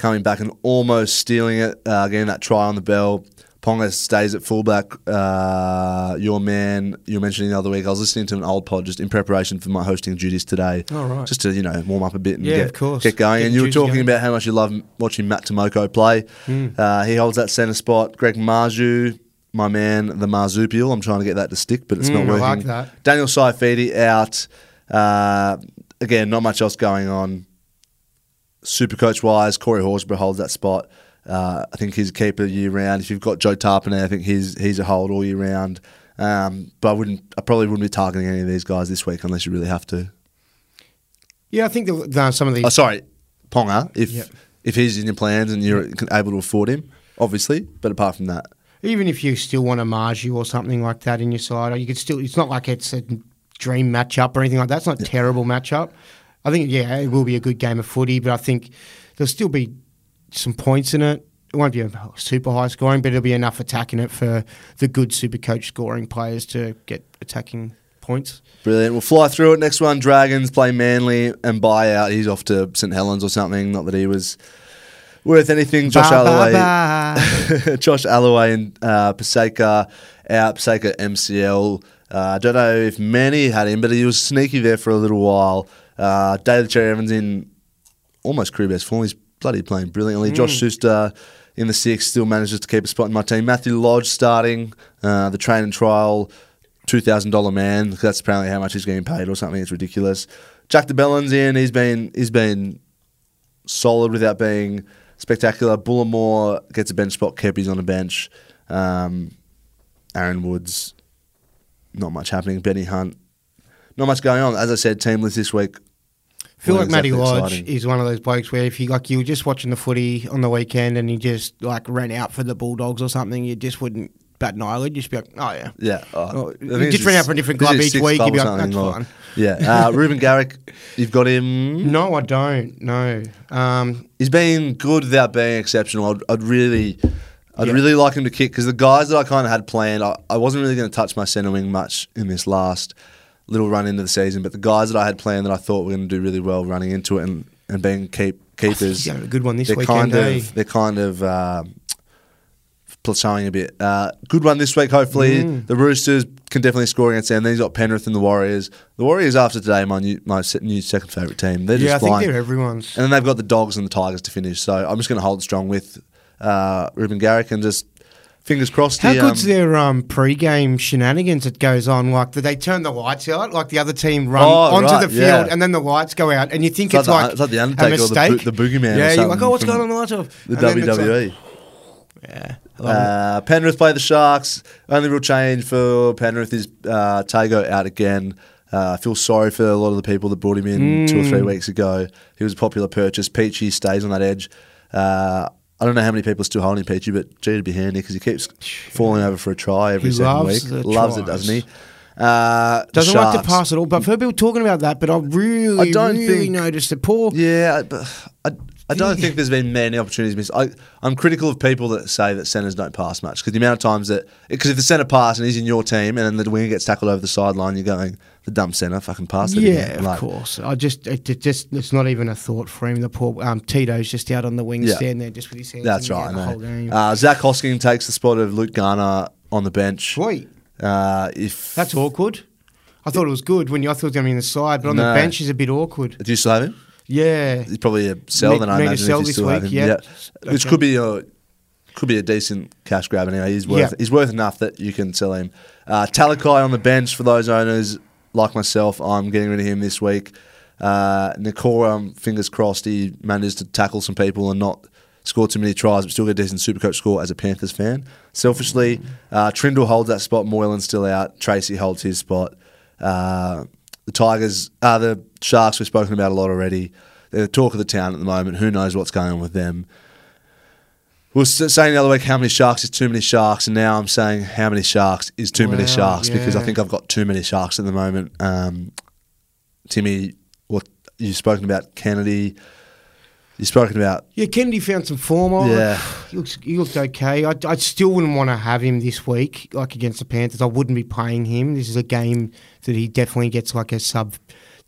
coming back and almost stealing it, uh, getting that try on the bell. Ponga stays at fullback. Uh, your man, you were mentioning the other week. I was listening to an old pod just in preparation for my hosting duties today. Oh, right. Just to you know warm up a bit and Yeah, get, of course. get going. Get and you were talking going. about how much you love watching Matt Timoko play. Uh, he holds that centre spot. Greg Marzhew, my man, the Marsupial. I'm trying to get that to stick, but it's not Mm, I working. like that. Daniel Saifiti out. Uh, again, not much else going on. Super coach wise, Corey Horsburgh holds that spot. Uh, I think he's a keeper year round. If you've got Joe Tapine, I think he's he's a hold all year round. Um, but I wouldn't. I probably wouldn't be targeting any of these guys this week unless you really have to. Yeah, I think the, the, some of these. Oh, sorry, Ponga. If Yep. if he's in your plans and you're able to afford him, obviously. But apart from that, even if you still want a Marzhew or something like that in your side, you could still. It's not like it's a dream matchup or anything like that. It's not a terrible matchup. I think yeah, it will be a good game of footy, but I think there'll still be some points in it. It won't be a super high scoring, but it'll be enough attacking it for the good super coach scoring players to get attacking points. Brilliant. We'll fly through it. Next one, Dragons play Manly and buy out. He's off to St Helens or something. Not that he was worth anything. Josh Ba, ba, Alloway. Josh Aloiai and uh, Paseka out. Paseka MCL. Uh, I don't know if many had him, but he was sneaky there for a little while. Uh, Daly Cherry Evans in almost career best form. He's bloody playing brilliantly. Josh Schuster in the six still manages to keep a spot in my team. Matthew Lodge starting uh, the train and trial. Two thousand dollar man. That's apparently how much he's getting paid or something. It's ridiculous. Jack de Belin's in. He's been he's been solid without being spectacular. Bullimore gets a bench spot. Kepi's on the bench. Um, Aaron Woods, not much happening. Benny Hunt, not much going on. As I said, teamless this week. I feel like wasn't Matty exactly Lodge exciting. is one of those blokes where if you like you were just watching the footy on the weekend and you just like ran out for the Bulldogs or something, you just wouldn't bat an eyelid. You'd just be like, oh yeah. Yeah, Oh, you just ran out for a different club each week, you'd be like, "That's fine." Yeah, uh, Reuben Garrick, you've got him. No, I don't. No. Um, He's been good without being exceptional. I'd, I'd really, I'd Yeah. really like him to kick because the guys that I kind of had planned, I, I wasn't really going to touch my centre wing much in this last little run into the season. But the guys that I had planned that I thought were going to do really well running into it and, and being keep keepers, a good one this they're weekend, kind eh? of they're kind of. Uh, plateauing a bit. Uh, good one this week, hopefully. Mm. The Roosters can definitely score against them. Then he's got Penrith and the Warriors. The Warriors after today, my new my new second favourite team. They're yeah, I just think flying. they're everyone's. And then they've got the Dogs and the Tigers to finish. So I'm just going to hold strong with uh, Reuben Garrick and just fingers crossed. How he, good's um, their um, pre-game shenanigans that goes on? Like, do they turn the lights out? Like the other team run Oh, onto right, the field yeah. and then the lights go out, and you think It's it's, like the- like, it's like the a Undertaker or the. Bo- the Boogeyman or Yeah, you're like, oh, what's going on? The lights off. the And it's like- WWE. yeah, it. Uh, Penrith play the Sharks. Only real change for Penrith is uh, Tago out again. Uh, I feel sorry for a lot of the people that brought him in two or three weeks ago. He was a popular purchase. Peachy stays on that edge. Uh, I don't know how many people are still holding Peachy, but gee, it'd be handy because he keeps falling over for a try every He second week. the Loves it, doesn't he? Uh, Doesn't like to pass at all. But I've heard people talking about that. But I really, I don't really think- noticed that Paul. Yeah, I- but I, I don't think there's been many opportunities missed. I, I'm critical of people that say that centres don't pass much because the amount of times that because if the centre pass and he's in your team and then the winger gets tackled over the sideline, you're going the dumb centre fucking passed it. Yeah, again." of Like, course. I just, it, it just, it's not even a thought for him. The poor um, Tito's just out on the wing, Yeah. stand there just with his hands. That's right. the whole game. Uh, Zac Hosking takes the spot of Luke Garner on the bench. Sweet. Uh, if That's awkward. I thought it was good when you, I thought it was going to be in the side, but on No. the bench is a bit awkward. do you still have him? Yeah. He's probably a sell. Need- then I imagine sell if you this still have week, him. yeah. which Okay. could be a could be a decent cash grab anyway. He's worth Yeah. he's worth enough that you can sell him. Uh, Talakai on the bench for those owners like myself. I'm getting rid of him this week. Uh, Nikora, um, fingers crossed, he managed to tackle some people and not score too many tries, but still get a decent Supercoach score as a Panthers fan. Selfishly, uh, Trindall holds that spot. Moylan's still out. Tracy holds his spot. Uh, the Tigers, uh, the Sharks, we've spoken about a lot already. They're the talk of the town at the moment. Who knows what's going on with them? We were s- saying the other week how many sharks is too many sharks, and now I'm saying how many sharks is too many Wow, sharks because I think I've got too many sharks at the moment. Um, Timmy, what you've spoken about Kennedy, you've spoken about Yeah, Kennedy found some form. I Yeah. he looks he looked okay. I, I still wouldn't want to have him this week, like against the Panthers. I wouldn't be playing him. This is a game that he definitely gets like a sub,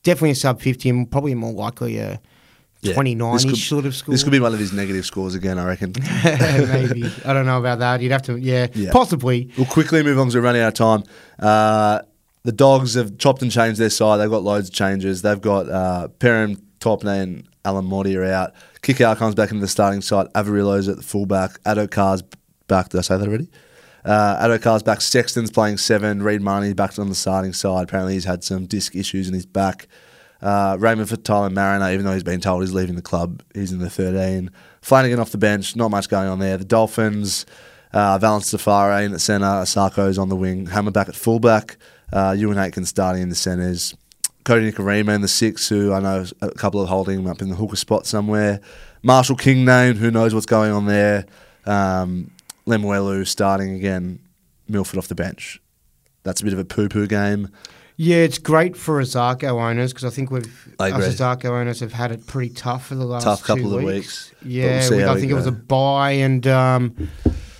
definitely a sub fifty, and probably more likely a yeah, twenty nine this could- ish sort of score. This could be one of his negative scores again, I reckon. maybe. I don't know about that. You'd have to, yeah, Yeah. possibly. We'll quickly move on because we're running out of time. Uh, the Dogs have chopped and changed their side. They've got loads of changes. They've got uh, Perham, Topney, and Alamoti are out. Kikau comes back into the starting side. Averillo's at the fullback. Addo Carr's back. Did I say that already? Uh, Addo Carr's back. Sexton's playing seven. Reed Mahoney back on the starting side. Apparently he's had some disc issues in his back. Uh, Raymond Faitala Mariner, even though he's been told he's leaving the club, he's in the 13. Flanagan off the bench, not much going on there. The Dolphins, uh, Valence Safari in the centre, Sarko's on the wing, Hammerback at fullback, uh, Euan Aitken starting in the centres, Kodi Nikorima in the six, who I know a couple of holding him up in the hooker spot somewhere. Marshall King named, who knows what's going on there. Um, Lemuelu starting again, Milford off the bench. That's a bit of a poo poo game. Yeah, it's great for Isaako owners because I think we've I us Isaako owners have had it pretty tough for the last Tough couple two of weeks. weeks, Yeah, we'll I think it was a buy and um,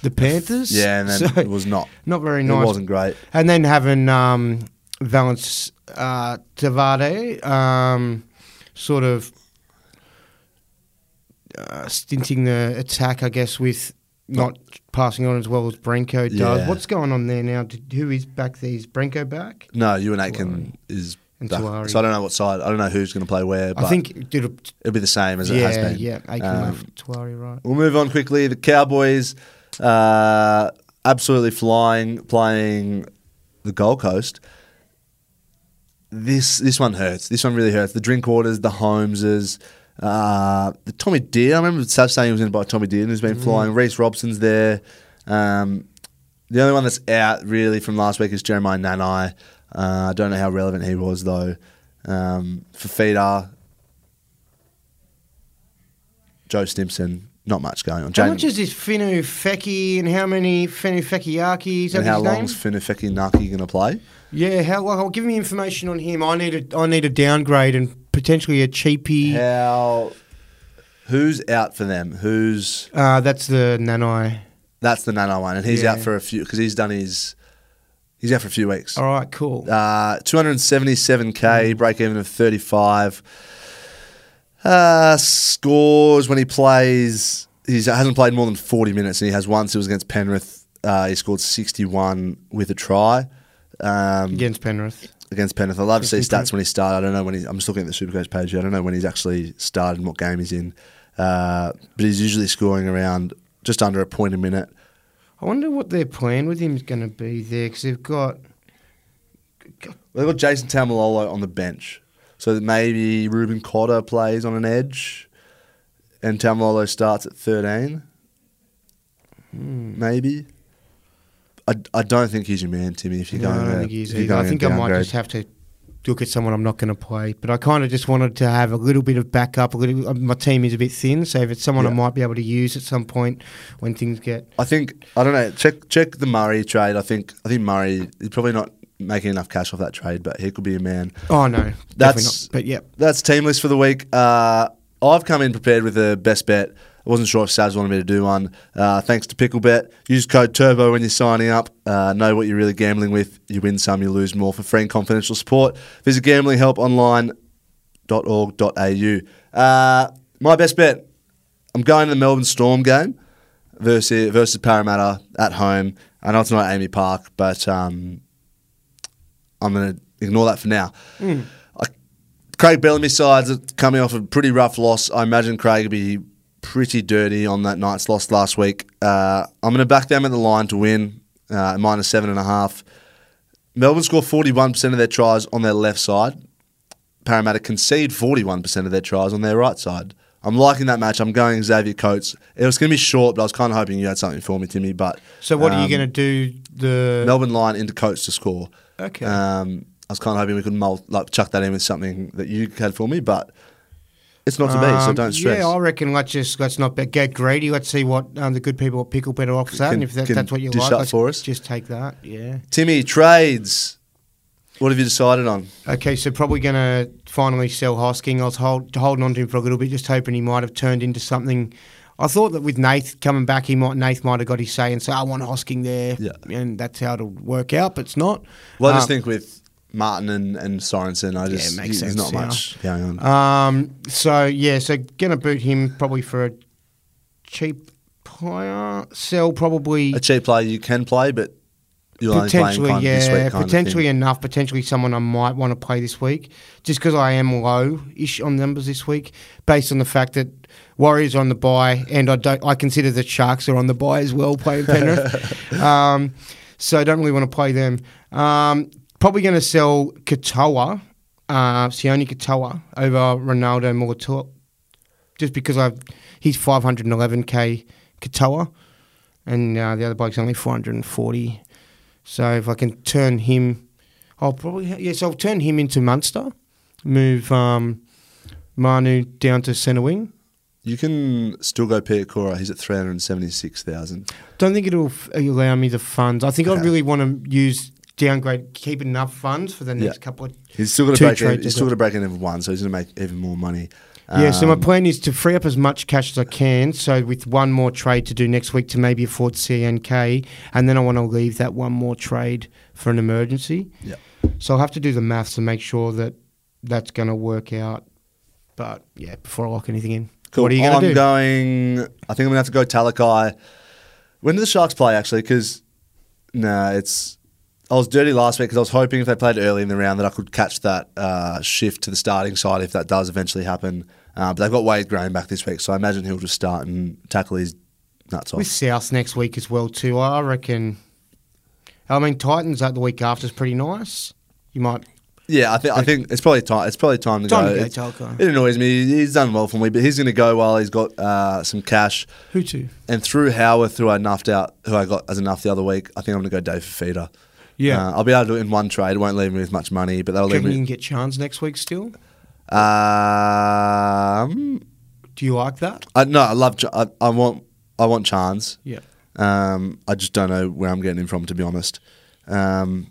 the Panthers. Yeah, and then So, it was not. not very nice. It wasn't great. And then having um, Valence uh, Tavade um, sort of uh, stinting the attack, I guess, with not passing on as well as Brenko does. Yeah. What's going on there now? Did, who is back there? Is Brenko back? No, Euan Aitken is. And back. So I don't know what side. I don't know who's going to play where. But I think it'll, it'll be the same as yeah, it has been. yeah, Aitken Um, left Tuari, right. We'll move on quickly. The Cowboys, uh, absolutely flying, playing the Gold Coast. This this one hurts. This one really hurts. The Drinkwaters, the Holmeses, uh, the Tommy Deer. I remember Sav saying he was in buy Tommy Deer and who's been flying. Reece Robson's there. Um, the only one that's out really from last week is Jeremiah Nanai. Uh, I don't know how relevant he was though. Um, for Feeder, Joe Stimson, not much going on. How Jane- much is this Finu Feki and how many Finu Fekiaki? Is and how long's Finifeki Naki going to play? Yeah, how well, give me information on him. I need a I need a downgrade and potentially a cheapie. How? Who's out for them? Who's Uh, that's the Nanai. that's the Nano one, and he's Yeah. out for a few because he's done his. He's out for a few weeks. All right, cool. Uh, 277k, break even of 35. Uh, scores when he plays. He hasn't played more than 40 minutes, and he has once. It was against Penrith. Uh, he scored 61 with a try. Um, Against Penrith. Against Penrith. I'd love to see stats when he started. I don't know when he's. I'm just looking at the Supercoach page here. I don't know when he's actually started and what game he's in. Uh, but he's usually scoring around just under a point a minute. I wonder what their plan with him is going to be there because they've got. They've got Jason Taumalolo on the bench. So that maybe Reuben Cotter plays on an edge and Tamalolo starts at 13. Hmm. Maybe. I, I don't think he's your man, Timmy, if you're No, going I don't think he's either. I think I might just have to look at someone I'm not going to play. But I kind of just wanted to have a little bit of backup. A little, uh, my team is a bit thin, so if it's someone I might be able to use at some point when things get. I think I don't know. Check check the Murray trade. I think I think Murray is probably not making enough cash off that trade, but he could be a man. Oh no, That's not. But yeah, That's team list for the week. Uh, I've come in prepared with the best bet. I wasn't sure if Saz wanted me to do one. Uh, thanks to Picklebet. Use code TURBO when you're signing up. Uh, know what you're really gambling with. You win some, you lose more. For free and confidential support, visit gamblinghelponline.org.au. Uh, my best bet. I'm going to the Melbourne Storm game versus versus Parramatta at home. I know it's not AAMI Park, but um, I'm going to ignore that for now. I, Craig Bellamy sides are coming off a pretty rough loss. I imagine Craig will be pretty dirty on that night's loss last week. Uh, I'm going to back them at the line to win, uh, minus seven and a half. Melbourne score 41% of their tries on their left side. Parramatta concede 41% of their tries on their right side. I'm liking that match. I'm going Xavier Coates. It was going to be short, but I was kind of hoping you had something for me, Timmy. But So what are you um, going to do? The Melbourne line into Coates to score. Okay. Um, I was kind of hoping we could mul- like chuck that in with something that you had for me, but it's not to be. So Um, don't stress. Yeah, I reckon let's just let's not get greedy. Let's see what um, the good people at Pickle Better offers that, and if that, that's what you like, let's for us? just take that. Yeah. Timmy trades. What have you decided on? Okay, so probably going to finally sell Hosking. I was hold, holding on to him for a little bit, just hoping he might have turned into something. I thought that with Nath coming back, he might Nath might have got his say and say, "I want Hosking there," Yeah. and that's how it'll work out. But it's not. Well, I just Um, think with Martin and, and Sorensen, I just it makes there's sense, not yeah. much going on. Um, so yeah, so gonna boot him probably for a cheap player. Sell probably a cheap player you can play, but you're only playing potentially, kind yeah, week kind potentially of thing. enough. Potentially someone I might want to play this week, just because I am low-ish on numbers this week, based on the fact that Warriors are on the buy, and I don't. I consider the Sharks are on the buy as well, playing Penrith. um, so I don't really want to play them. Um, probably going to sell Katoa, uh, Sione Katoa over Ronaldo Mulitalo, just because I've he's 511k Katoa, and uh, the other bloke's only 440. So if I can turn him, I'll probably yes, I'll turn him into Munster, move um, Manu down to centre wing, You can still go Piakura. He's at three hundred seventy six thousand. Don't think it'll f- allow me the funds. I think I Okay. really want to use downgrade, keep enough funds for the next Yeah. couple of. He's still going to break. Even, he's still going to break in every one, so he's going to make even more money. Yeah, so my Um, plan is to free up as much cash as I can. So with one more trade to do next week to maybe afford CNK, and then I want to leave that one more trade for an emergency. Yeah. So I'll have to do the maths to make sure that that's going to work out. But yeah, before I lock anything in, Cool. what are you going to do? I'm going. I think I'm going to have to go Talakai. When do the Sharks play actually? Because nah, it's. I was dirty last week because I was hoping if they played early in the round that I could catch that uh, shift to the starting side if that does eventually happen. Uh, but they've got Wade Graham back this week, so I imagine he'll just start and tackle his nuts off. With South next week as well too. I reckon. I mean, Titans at the week after is pretty nice. You might. Yeah, I think I think it's probably time. It's probably time to Time go. to go, It annoys me. He's done well for me, but he's going to go while he's got uh, some cash. Who to? And through Howarth, who I nuffed out, who I got as enough the other week, I think I'm going to go Dave Feeder. Yeah. uh, I'll be able to do it in one trade. It won't leave me with much money, but that'll Do leave reckon you me. can get Chance next week still? Um, Do you like that? I, no, I love. Ch- I, I want. I want Chance. Yeah. Um, I just don't know where I'm getting him from, to be honest. Um,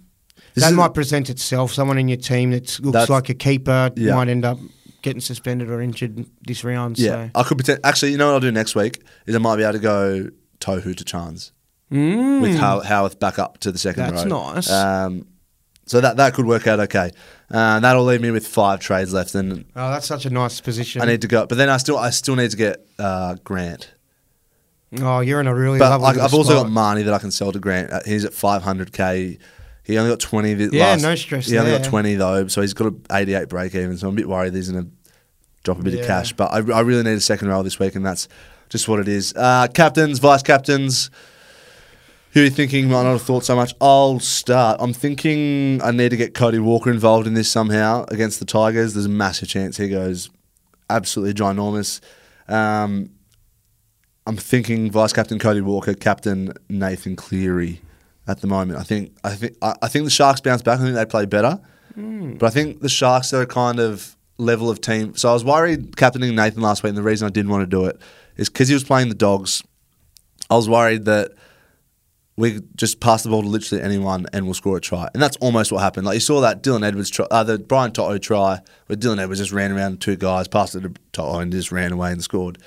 this that is- might present itself. Someone in your team that looks That's- like a keeper Yeah. might end up getting suspended or injured this round. Yeah, So. I could pretend. Actually, you know what I'll do next week is I might be able to go Tohu to Chance with How- Howarth back up to the second. That's row. nice. Um, so that that could work out okay. Uh, that'll leave me with five trades left, and Oh, that's such a nice position. I need to go. But then I still I still need to get uh, Grant. oh, you're in a really But lovely little I've also spot. got Mahoney that I can sell to Grant. Uh, He's at 500k. He only got 20. The Yeah, last, no stress He only got there. 20 though, so he's got an 88 break even. So I'm a bit worried he's going to drop a bit Yeah. of cash. But I, I really need a second row this week, and that's just what it is. Uh, captains, vice captains. Who are you thinking might not have thought so much? I'll start. I'm thinking I need to get Cody Walker involved in this somehow against the Tigers. There's a massive chance he goes absolutely ginormous. Um, I'm thinking vice captain Cody Walker, captain Nathan Cleary at the moment. I think I think I, I think the Sharks bounce back. I think they play better, but I think the Sharks are a kind of level of team. So I was worried captaining Nathan last week, and the reason I didn't want to do it is because he was playing the Dogs. I was worried that we just pass the ball to literally anyone and we'll score a try. And that's almost what happened. Like you saw that Dylan Edwards try, uh, the Brian To'o try, where Dylan Edwards just ran around two guys, passed it to Toto and just ran away and scored.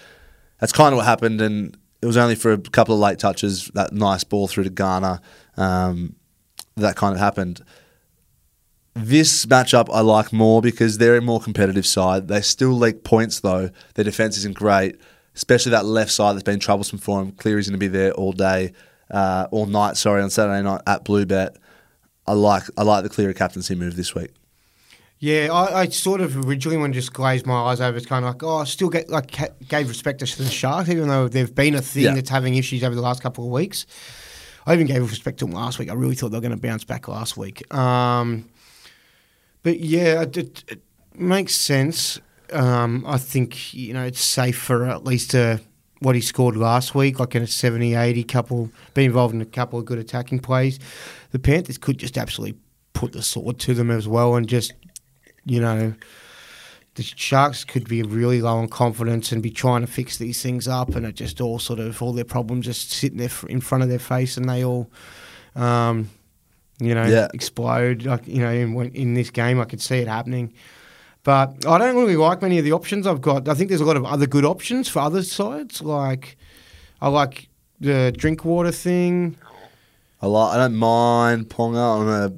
That's kind of what happened. And it was only for a couple of late touches, that nice ball through to Ghana, um, that kind of happened. This matchup I like more because they're a more competitive side. They still leak points though. Their defense isn't great, especially that left side that's been troublesome for them. Cleary's going to be there all day, uh, all night. Sorry, on Saturday night at Bluebet. I like I like the Cleary captaincy move this week. Yeah, I, I sort of originally when just glazed my eyes over, it's kind of like, oh, I still get like gave respect to the Sharks, even though they've been a thing Yeah. that's having issues over the last couple of weeks. I even gave respect to them last week. I really thought they were going to bounce back last week. Um, but yeah, it, it, it makes sense. Um, I think you know it's safe for at least uh what he scored last week, like in a 70, 80 couple, be involved in a couple of good attacking plays. The Panthers could just absolutely put the sword to them as well and just you know, the Sharks could be really low on confidence and be trying to fix these things up, and it just all sort of all their problems just sitting there in front of their face, and they all, um, you know, Yeah. explode. Like you know, in, in this game, I could see it happening. But I don't really like many of the options I've got. I think there's a lot of other good options for other sides. Like I like the Drinkwater thing. I like I don't mind Ponga on a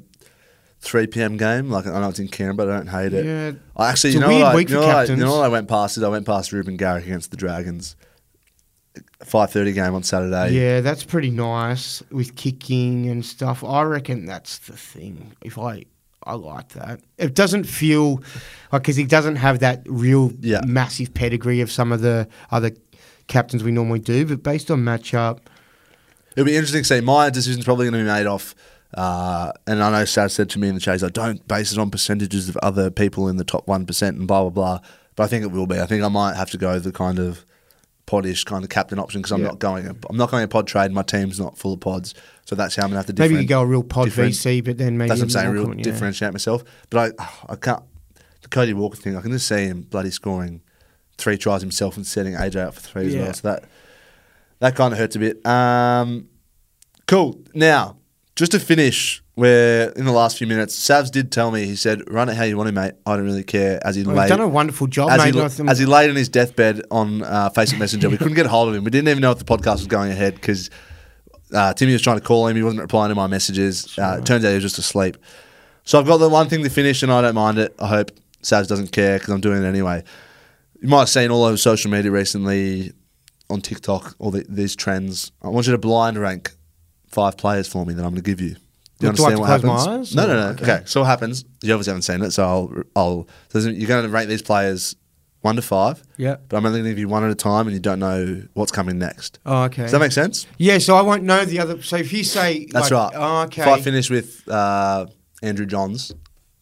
3 p.m. game. Like I know it's in Canberra, but I don't hate it. Yeah. I actually, you know, what I, you, know I, you know what I went past it. I went past Reuben Garrick against the Dragons. 5:30 game on Saturday. Yeah, that's pretty nice with kicking and stuff. I reckon that's the thing. If I, I like that. It doesn't feel like because he doesn't have that real Yeah. massive pedigree of some of the other captains we normally do. But based on matchup, It'll be interesting to see. My decision's probably going to be made off. Uh, and I know Sav said to me in the chase, I don't base it on percentages of other people in the top 1% and blah, blah, blah. But I think it will be. I think I might have to go the kind of podish kind of captain option because I'm Yeah. not going. I'm not going a pod trade. My team's not full of pods, so that's how I'm gonna have to. maybe you go a real pod VC, but then maybe That's what I'm saying. Real yeah. differentiate myself, but I I can't. The Cody Walker thing, I can just see him bloody scoring three tries himself and setting AJ up for three as well. So that that kind of hurts a bit. Um, cool. Now, just to finish, where in the last few minutes, Savs did tell me he said, "Run it how you want to, mate. I don't really care." As he Well, laid, done a wonderful job, as mate. he, as he laid in his deathbed on uh, Facebook Messenger, we couldn't get a hold of him. We didn't even know if the podcast was going ahead because uh, Timmy was trying to call him. He wasn't replying to my messages. Uh, it turns out he was just asleep. So I've got the one thing to finish, and I don't mind it. I hope Savs doesn't care because I'm doing it anyway. You might have seen all over social media recently, on TikTok, all the, these trends. I want you to blind rank five players for me that I'm going to give you. Do you Do I have understand what happens? No, no, no. okay. Okay. so what happens? You obviously haven't seen it, so I'll, I'll. So you're going to rate these players one to five. Yeah. But I'm only going to give you one at a time, and you don't know what's coming next. Oh, okay. Does that make sense? Yeah, so I won't know the other. So if you say That's like, right. Oh, okay. If I finish with uh, Andrew Johns,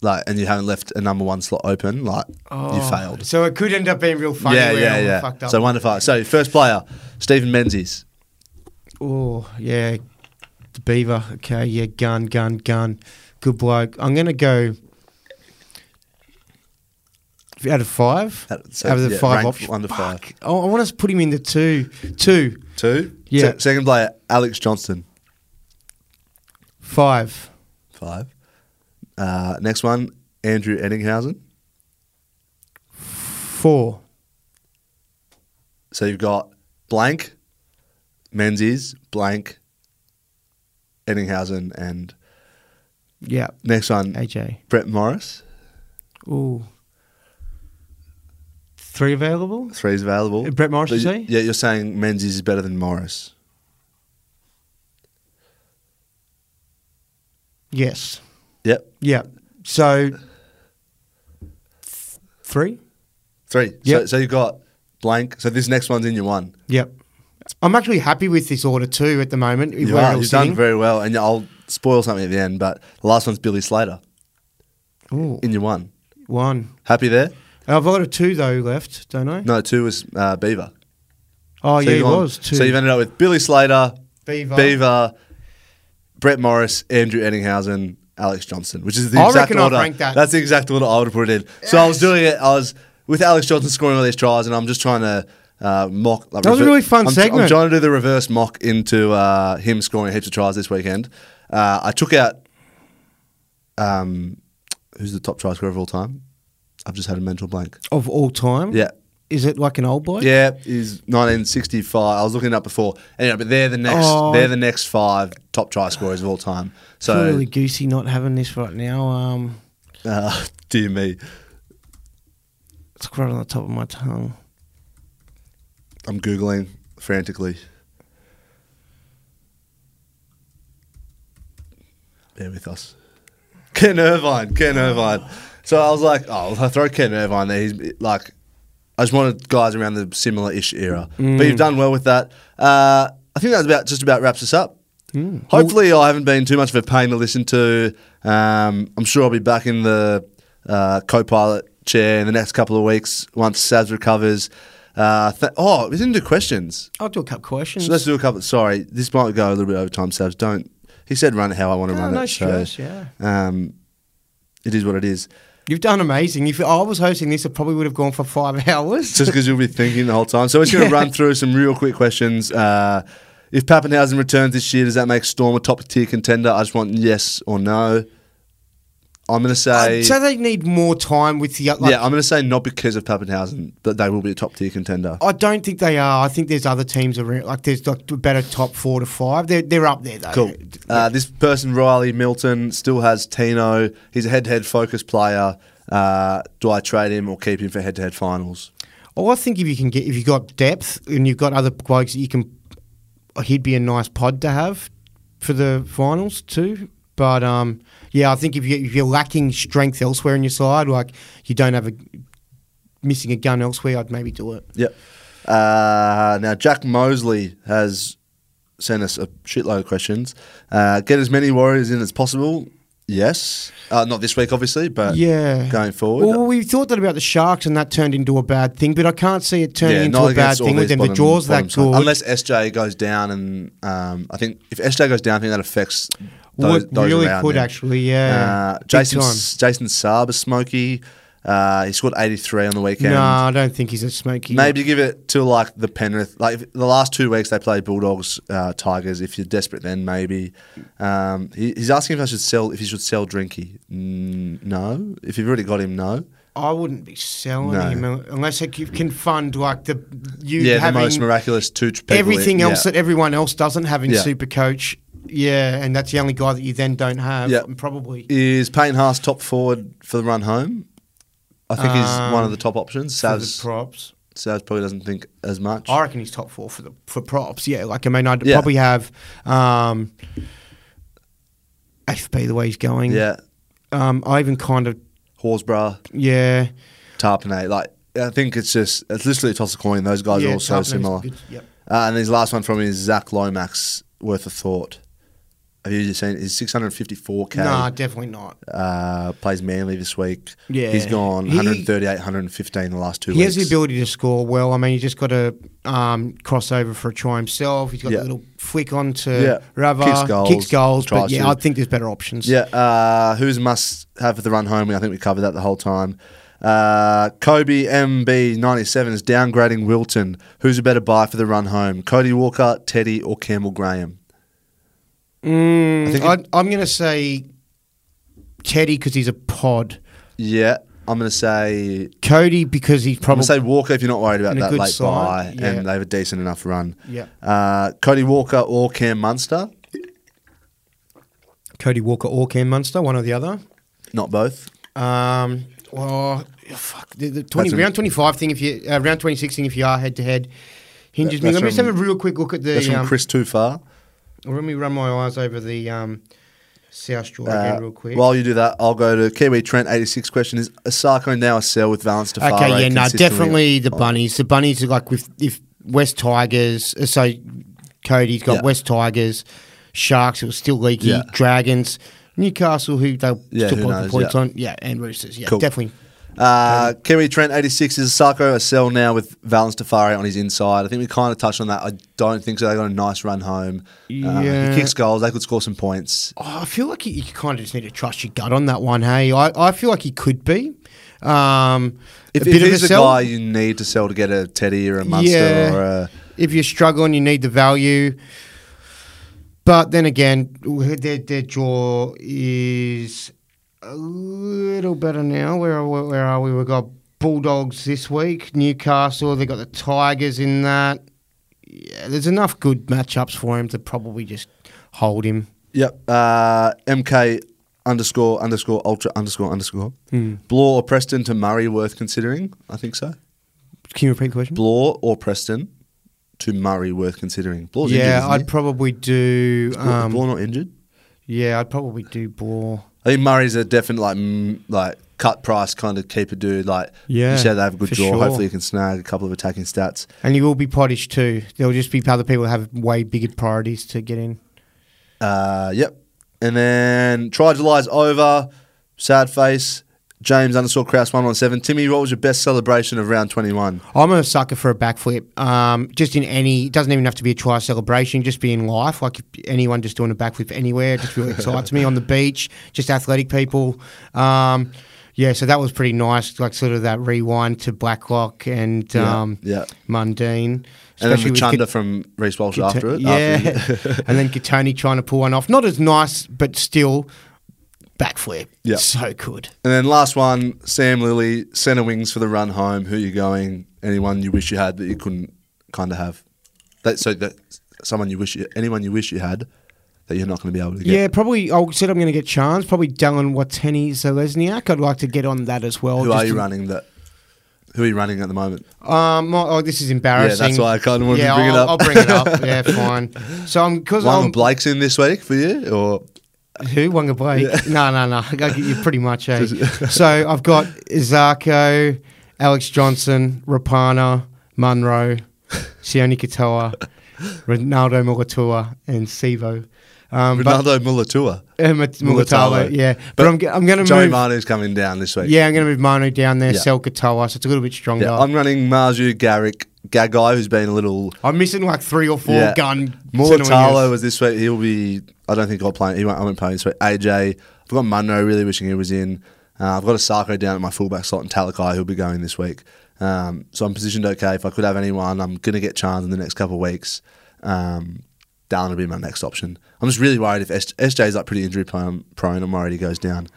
like, and you haven't left a number one slot open, like, you Oh, failed. So it could end up being real funny. yeah, yeah, yeah. Fucked up. So one to five. So first player, Stephen Menzies. Oh, yeah. The Beaver. Okay, yeah, gun, gun, gun. Good bloke. I'm going to go out of five. Out- so, out of the yeah, five options. to five. Fuck. I, I want to put him in the two. Two. Two. Yeah. Se- second player, Alex Johnston. Five. Five. Uh, next one, Andrew Ettingshausen. Four. So you've got blank, Menzies, blank, Ettingshausen, and Yeah. next one, AJ. Brett Morris. Ooh. Three available? Three's available. Uh, Brett Morris, But you say? Yeah, you're saying Menzies is better than Morris. Yes. Yep. Yeah. So th- three? Three. So, Yep. so you've got blank. So this next one's in your one. Yep. I'm actually happy with this order too at the moment. You we're You've sitting. done very well. And I'll spoil something at the end, but the last one's Billy Slater Ooh, in your one. one. Happy there? I've got a two though left, don't I? No, two was uh, Beaver. Oh So yeah, it was two. So you've ended up with Billy Slater, Beaver. Beaver, Brett Morris, Andrew Ettingshausen, Alex Johnson, which is the I exact order. that. That's the exact order I would have put it in. So I was doing it. I was with Alex Johnson scoring all these tries, and I'm just trying to uh, mock. Like, That was a really fun I'm, segment. I'm trying to do the reverse mock into uh, him scoring heaps of tries this weekend. Uh, I took out um, who's the top try scorer of all time. I've just had a mental blank. of all time. Yeah. Is it like an old boy? Yeah, he's 1965. I was looking it up before. Anyway, but they're the next. Oh. They're the next five top try scorers of all time. So So, really goosey not having this right now. Um, uh, dear me, it's right on the top of my tongue. I'm googling frantically. Bear with us. Ken Irvine, Ken Irvine. So I was like, oh, I'll throw Ken Irvine there. He's like, I just wanted guys around the similar-ish era. But you've done well with that. Uh, I think that's about just about wraps us up. Hopefully, I haven't been too much of a pain to listen to. Um, I'm sure I'll be back in the uh, co-pilot chair in the next couple of weeks once Saz recovers. Uh, th- oh, we didn't do questions. I'll do a couple questions. So let's do a couple. Sorry, this might go a little bit over time, so Don't. He said run it how I want to No, run no it. stress, so, yeah. Um, it is what it is. You've done amazing. If I was hosting this, I probably would have gone for five hours. Just because you'll be thinking the whole time. So we're just going to run through some real quick questions. Uh, if Papenhuyzen returns this year, does that make Storm a top tier contender? I just want yes or no. I'm going to say. so they need more time with the. Like, yeah, I'm going to say not because of Papenhuyzen, but they will be a top tier contender. I don't think they are. I think there's other teams around. Like there's like better top four to five. They're they're up there though. Cool. Uh, this person, Riley Milton, still has Tino. He's a head-to-head focused player. Uh, do I trade him or keep him for head-to-head finals? Well, I think if you can get if you've got depth and you've got other blokes that you can, he'd be a nice pod to have for the finals too. But um, yeah, I think if you if you're lacking strength elsewhere in your side, like you don't have a missing a gun elsewhere, I'd maybe do it. Yep. Uh, now, Jack Mosley has sent us a shitload of questions. Uh, get as many Warriors in as possible. Yes. Uh, not this week, obviously, but Yeah, going forward. Well, we thought that about the Sharks, and that turned into a bad thing. But I can't see it turning Yeah, into a bad thing with them. The bottom- draws bottom that good. Unless SJ goes down, and um, I think if SJ goes down, I think that affects those, Would- those really around could actually, yeah. Uh, Jason. Jason Saab is smoky. Uh, he scored 83 on the weekend. No, I don't think he's a smoky. Maybe give it to like the Penrith. Like the last two weeks they played Bulldogs, uh, Tigers. If you're desperate, then maybe. Um, he, he's asking if I should sell. If he should sell Drinky. Mm, no. If you've already got him, no. I wouldn't be selling No. him unless c- can fund like the you Yeah, the most miraculous two everything in- else yeah. that everyone else doesn't have in Yeah. Super Coach. Yeah, and that's the only guy that you then don't have. Yeah. probably Is Payne Haas top forward for the run home? I think he's one of the top options. Savs, props. Savs probably doesn't think as much. I reckon he's top four for the for props. Yeah, like I mean, I'd Yeah. probably have um, FB the way he's going. Yeah, Um, I even kind of Horsburgh, yeah. Tapine. Like I think it's just it's literally a toss a coin. Those guys yeah, are all so similar. good, Yep. Uh, and his last one from me is Zac Lomax, worth a thought. Have you just seen? He's 654k. No, definitely not. Uh, plays Manly this week. Yeah. he's gone He- 138, 115 the last two He weeks. has the ability to score well. I mean, he just got to um, cross over for a try himself. He's got Yeah. a little flick onto Yeah. Rava, Kicks goals, kicks goals. But yeah, to. I think there's better options. Yeah, uh, who's must have for the run home? I think we covered that the whole time. Uh, Kobe MB97 is downgrading Wilton. Who's a better buy for the run home? Cody Walker, Teddy, or Campbell Graham? Mm, I I, I'm going to say Teddy because he's a pod. Yeah, I'm going to say. Cody because he's I'm going probably to say Walker if you're not worried about a that good late side, buy yeah. and they have a decent enough run. Yeah. Uh, Cody Walker or Cam Munster? Cody Walker or Cam Munster, one or the other. Not both. Um, well, fuck the, the 20, That's a- round 25 thing. If you uh, round 26 thing, if you are head to head, hinges That- me. that's Let me just have from- a real quick look at the. That's from um, Chris Too Far. Let me run my eyes over the um, South Shore Uh, again, real quick. While you do that, I'll go to Kiwi Trent. Eighty six question is Isaako now a sell with Valynce? Okay, yeah, no, definitely the bunnies. The bunnies are like with if West Tigers. uh, So Cody's got Yeah. West Tigers, Sharks. It was still leaky. Yeah. Dragons, Newcastle, who they'll Yeah, still put knows, points on. Yeah, and Roosters. Yeah, Cool. definitely. Uh, Kiwi Trent, 86 is Isaako a sell now with Valynce Te Whare on his inside. I think we kind of touched on that. I don't think so. They got a nice run home. Uh, Yeah. he kicks goals. They could score some points. Oh, I feel like you, you kind of just need to trust your gut on that one. Hey, I, I feel like he could be. Um, If, a if bit of he's a a sell. guy you need to sell to get a Teddy or a Munster Yeah. or a. if you're struggling, you need the value. But then again, their, their draw is a little better now. Where are, we- where are we? We've got Bulldogs this week, Newcastle. They've got the Tigers in that. Yeah, there's enough good matchups for him to probably just hold him. Yep. Uh, MK underscore underscore ultra underscore underscore. Hmm. Blore or Preston to Murray worth considering? I think so. Can you repeat the question? Blore or Preston to Murray worth considering? Blore's injured, yeah, isn't I'd he? probably do. Is Blore- Um, Blore not injured? yeah, I'd probably do Ball. I think Murray's a definite like mm, like cut price kind of keeper dude. Like Yeah, you said, they have a good draw. sure. Hopefully, you can snag a couple of attacking stats. And you will be pottish too. There'll just be other people who have way bigger priorities to get in. Uh, yep. And then try July's over. Sad face. James underscore Kraus one one seven. Timmy, what was your best celebration of round twenty one? I'm a sucker for a backflip. Um, just in any, it doesn't even have to be a try celebration. Just be in life. Like if anyone just doing a backflip anywhere, just really excites me. On the beach, just athletic people. Um, yeah, so that was pretty nice. Like sort of that rewind to Blacklock and Yeah, um, yeah. Mundine. And then the Kat- from Reece Walsh after it. Yeah, after you- and then Kotoni trying to pull one off. Not as nice, but still backflip. Yeah. so good. and then last one, Sam Lilly, centre wings for the run home. Who are you going? Anyone you wish you had that you couldn't kind of have? That so that someone you wish you, anyone you wish you had that you're not going to be able to get. Yeah, probably. I said I'm going to get chance. Probably Dallin Watene-Zelezniak. I'd like to get on that as well. Who are you to- running that? Who are you running at the moment? Um, oh, this is embarrassing. Yeah, that's why I kind of wanted yeah, to bring it I'll, up. I'll bring it up. Yeah, fine. So I'm because One I'm Blake's in this week for you, or who Wanga Blake. No, no, no. I got you pretty much. Eh? so I've got Isaako, Alex Johnson, Rapana, Munro, Sione Katoa, Ronaldo Mulitalo, and Sivo. Um, Ronaldo Mulitalo. Uh, Mulitalo, yeah. But, But I'm, I'm going to Joey move. Manu's coming down this week. Yeah, I'm going to move Manu down there, Yeah. sell Katoa, so it's a little bit stronger. Yeah, I'm running Marzhew Garrick, Gagai, who's been a little. I'm missing like three or four Yeah. gun. Mulitalo was this week. He'll be. I don't think I'll play. He won't. I won't play this week. AJ. I've got Munro. Really wishing he was in. Uh, I've got Isaako down at my fullback slot and Talakai who'll be going this week. Um, so I'm positioned okay. If I could have anyone, I'm going to get Chance in the next couple of weeks. Um, Dallin will be my next option. I'm just really worried if S- SJ's like pretty injury prone, prone I'm worried he goes down.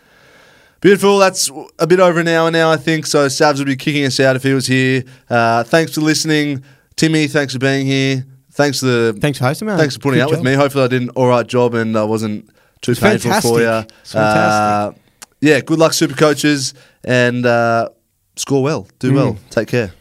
Beautiful. That's a bit over an hour now, I think. So Savs would be kicking us out if he was here. Uh, thanks for listening. Timmy, thanks for being here. Thanks for the Thanks for hosting, man. Thanks for putting Good up with me. Hopefully, I did an all right job and I wasn't too It's painful for you. fantastic. It's fantastic. Uh, yeah, good luck, super coaches, and uh, score well. Do well. Mm. Take care.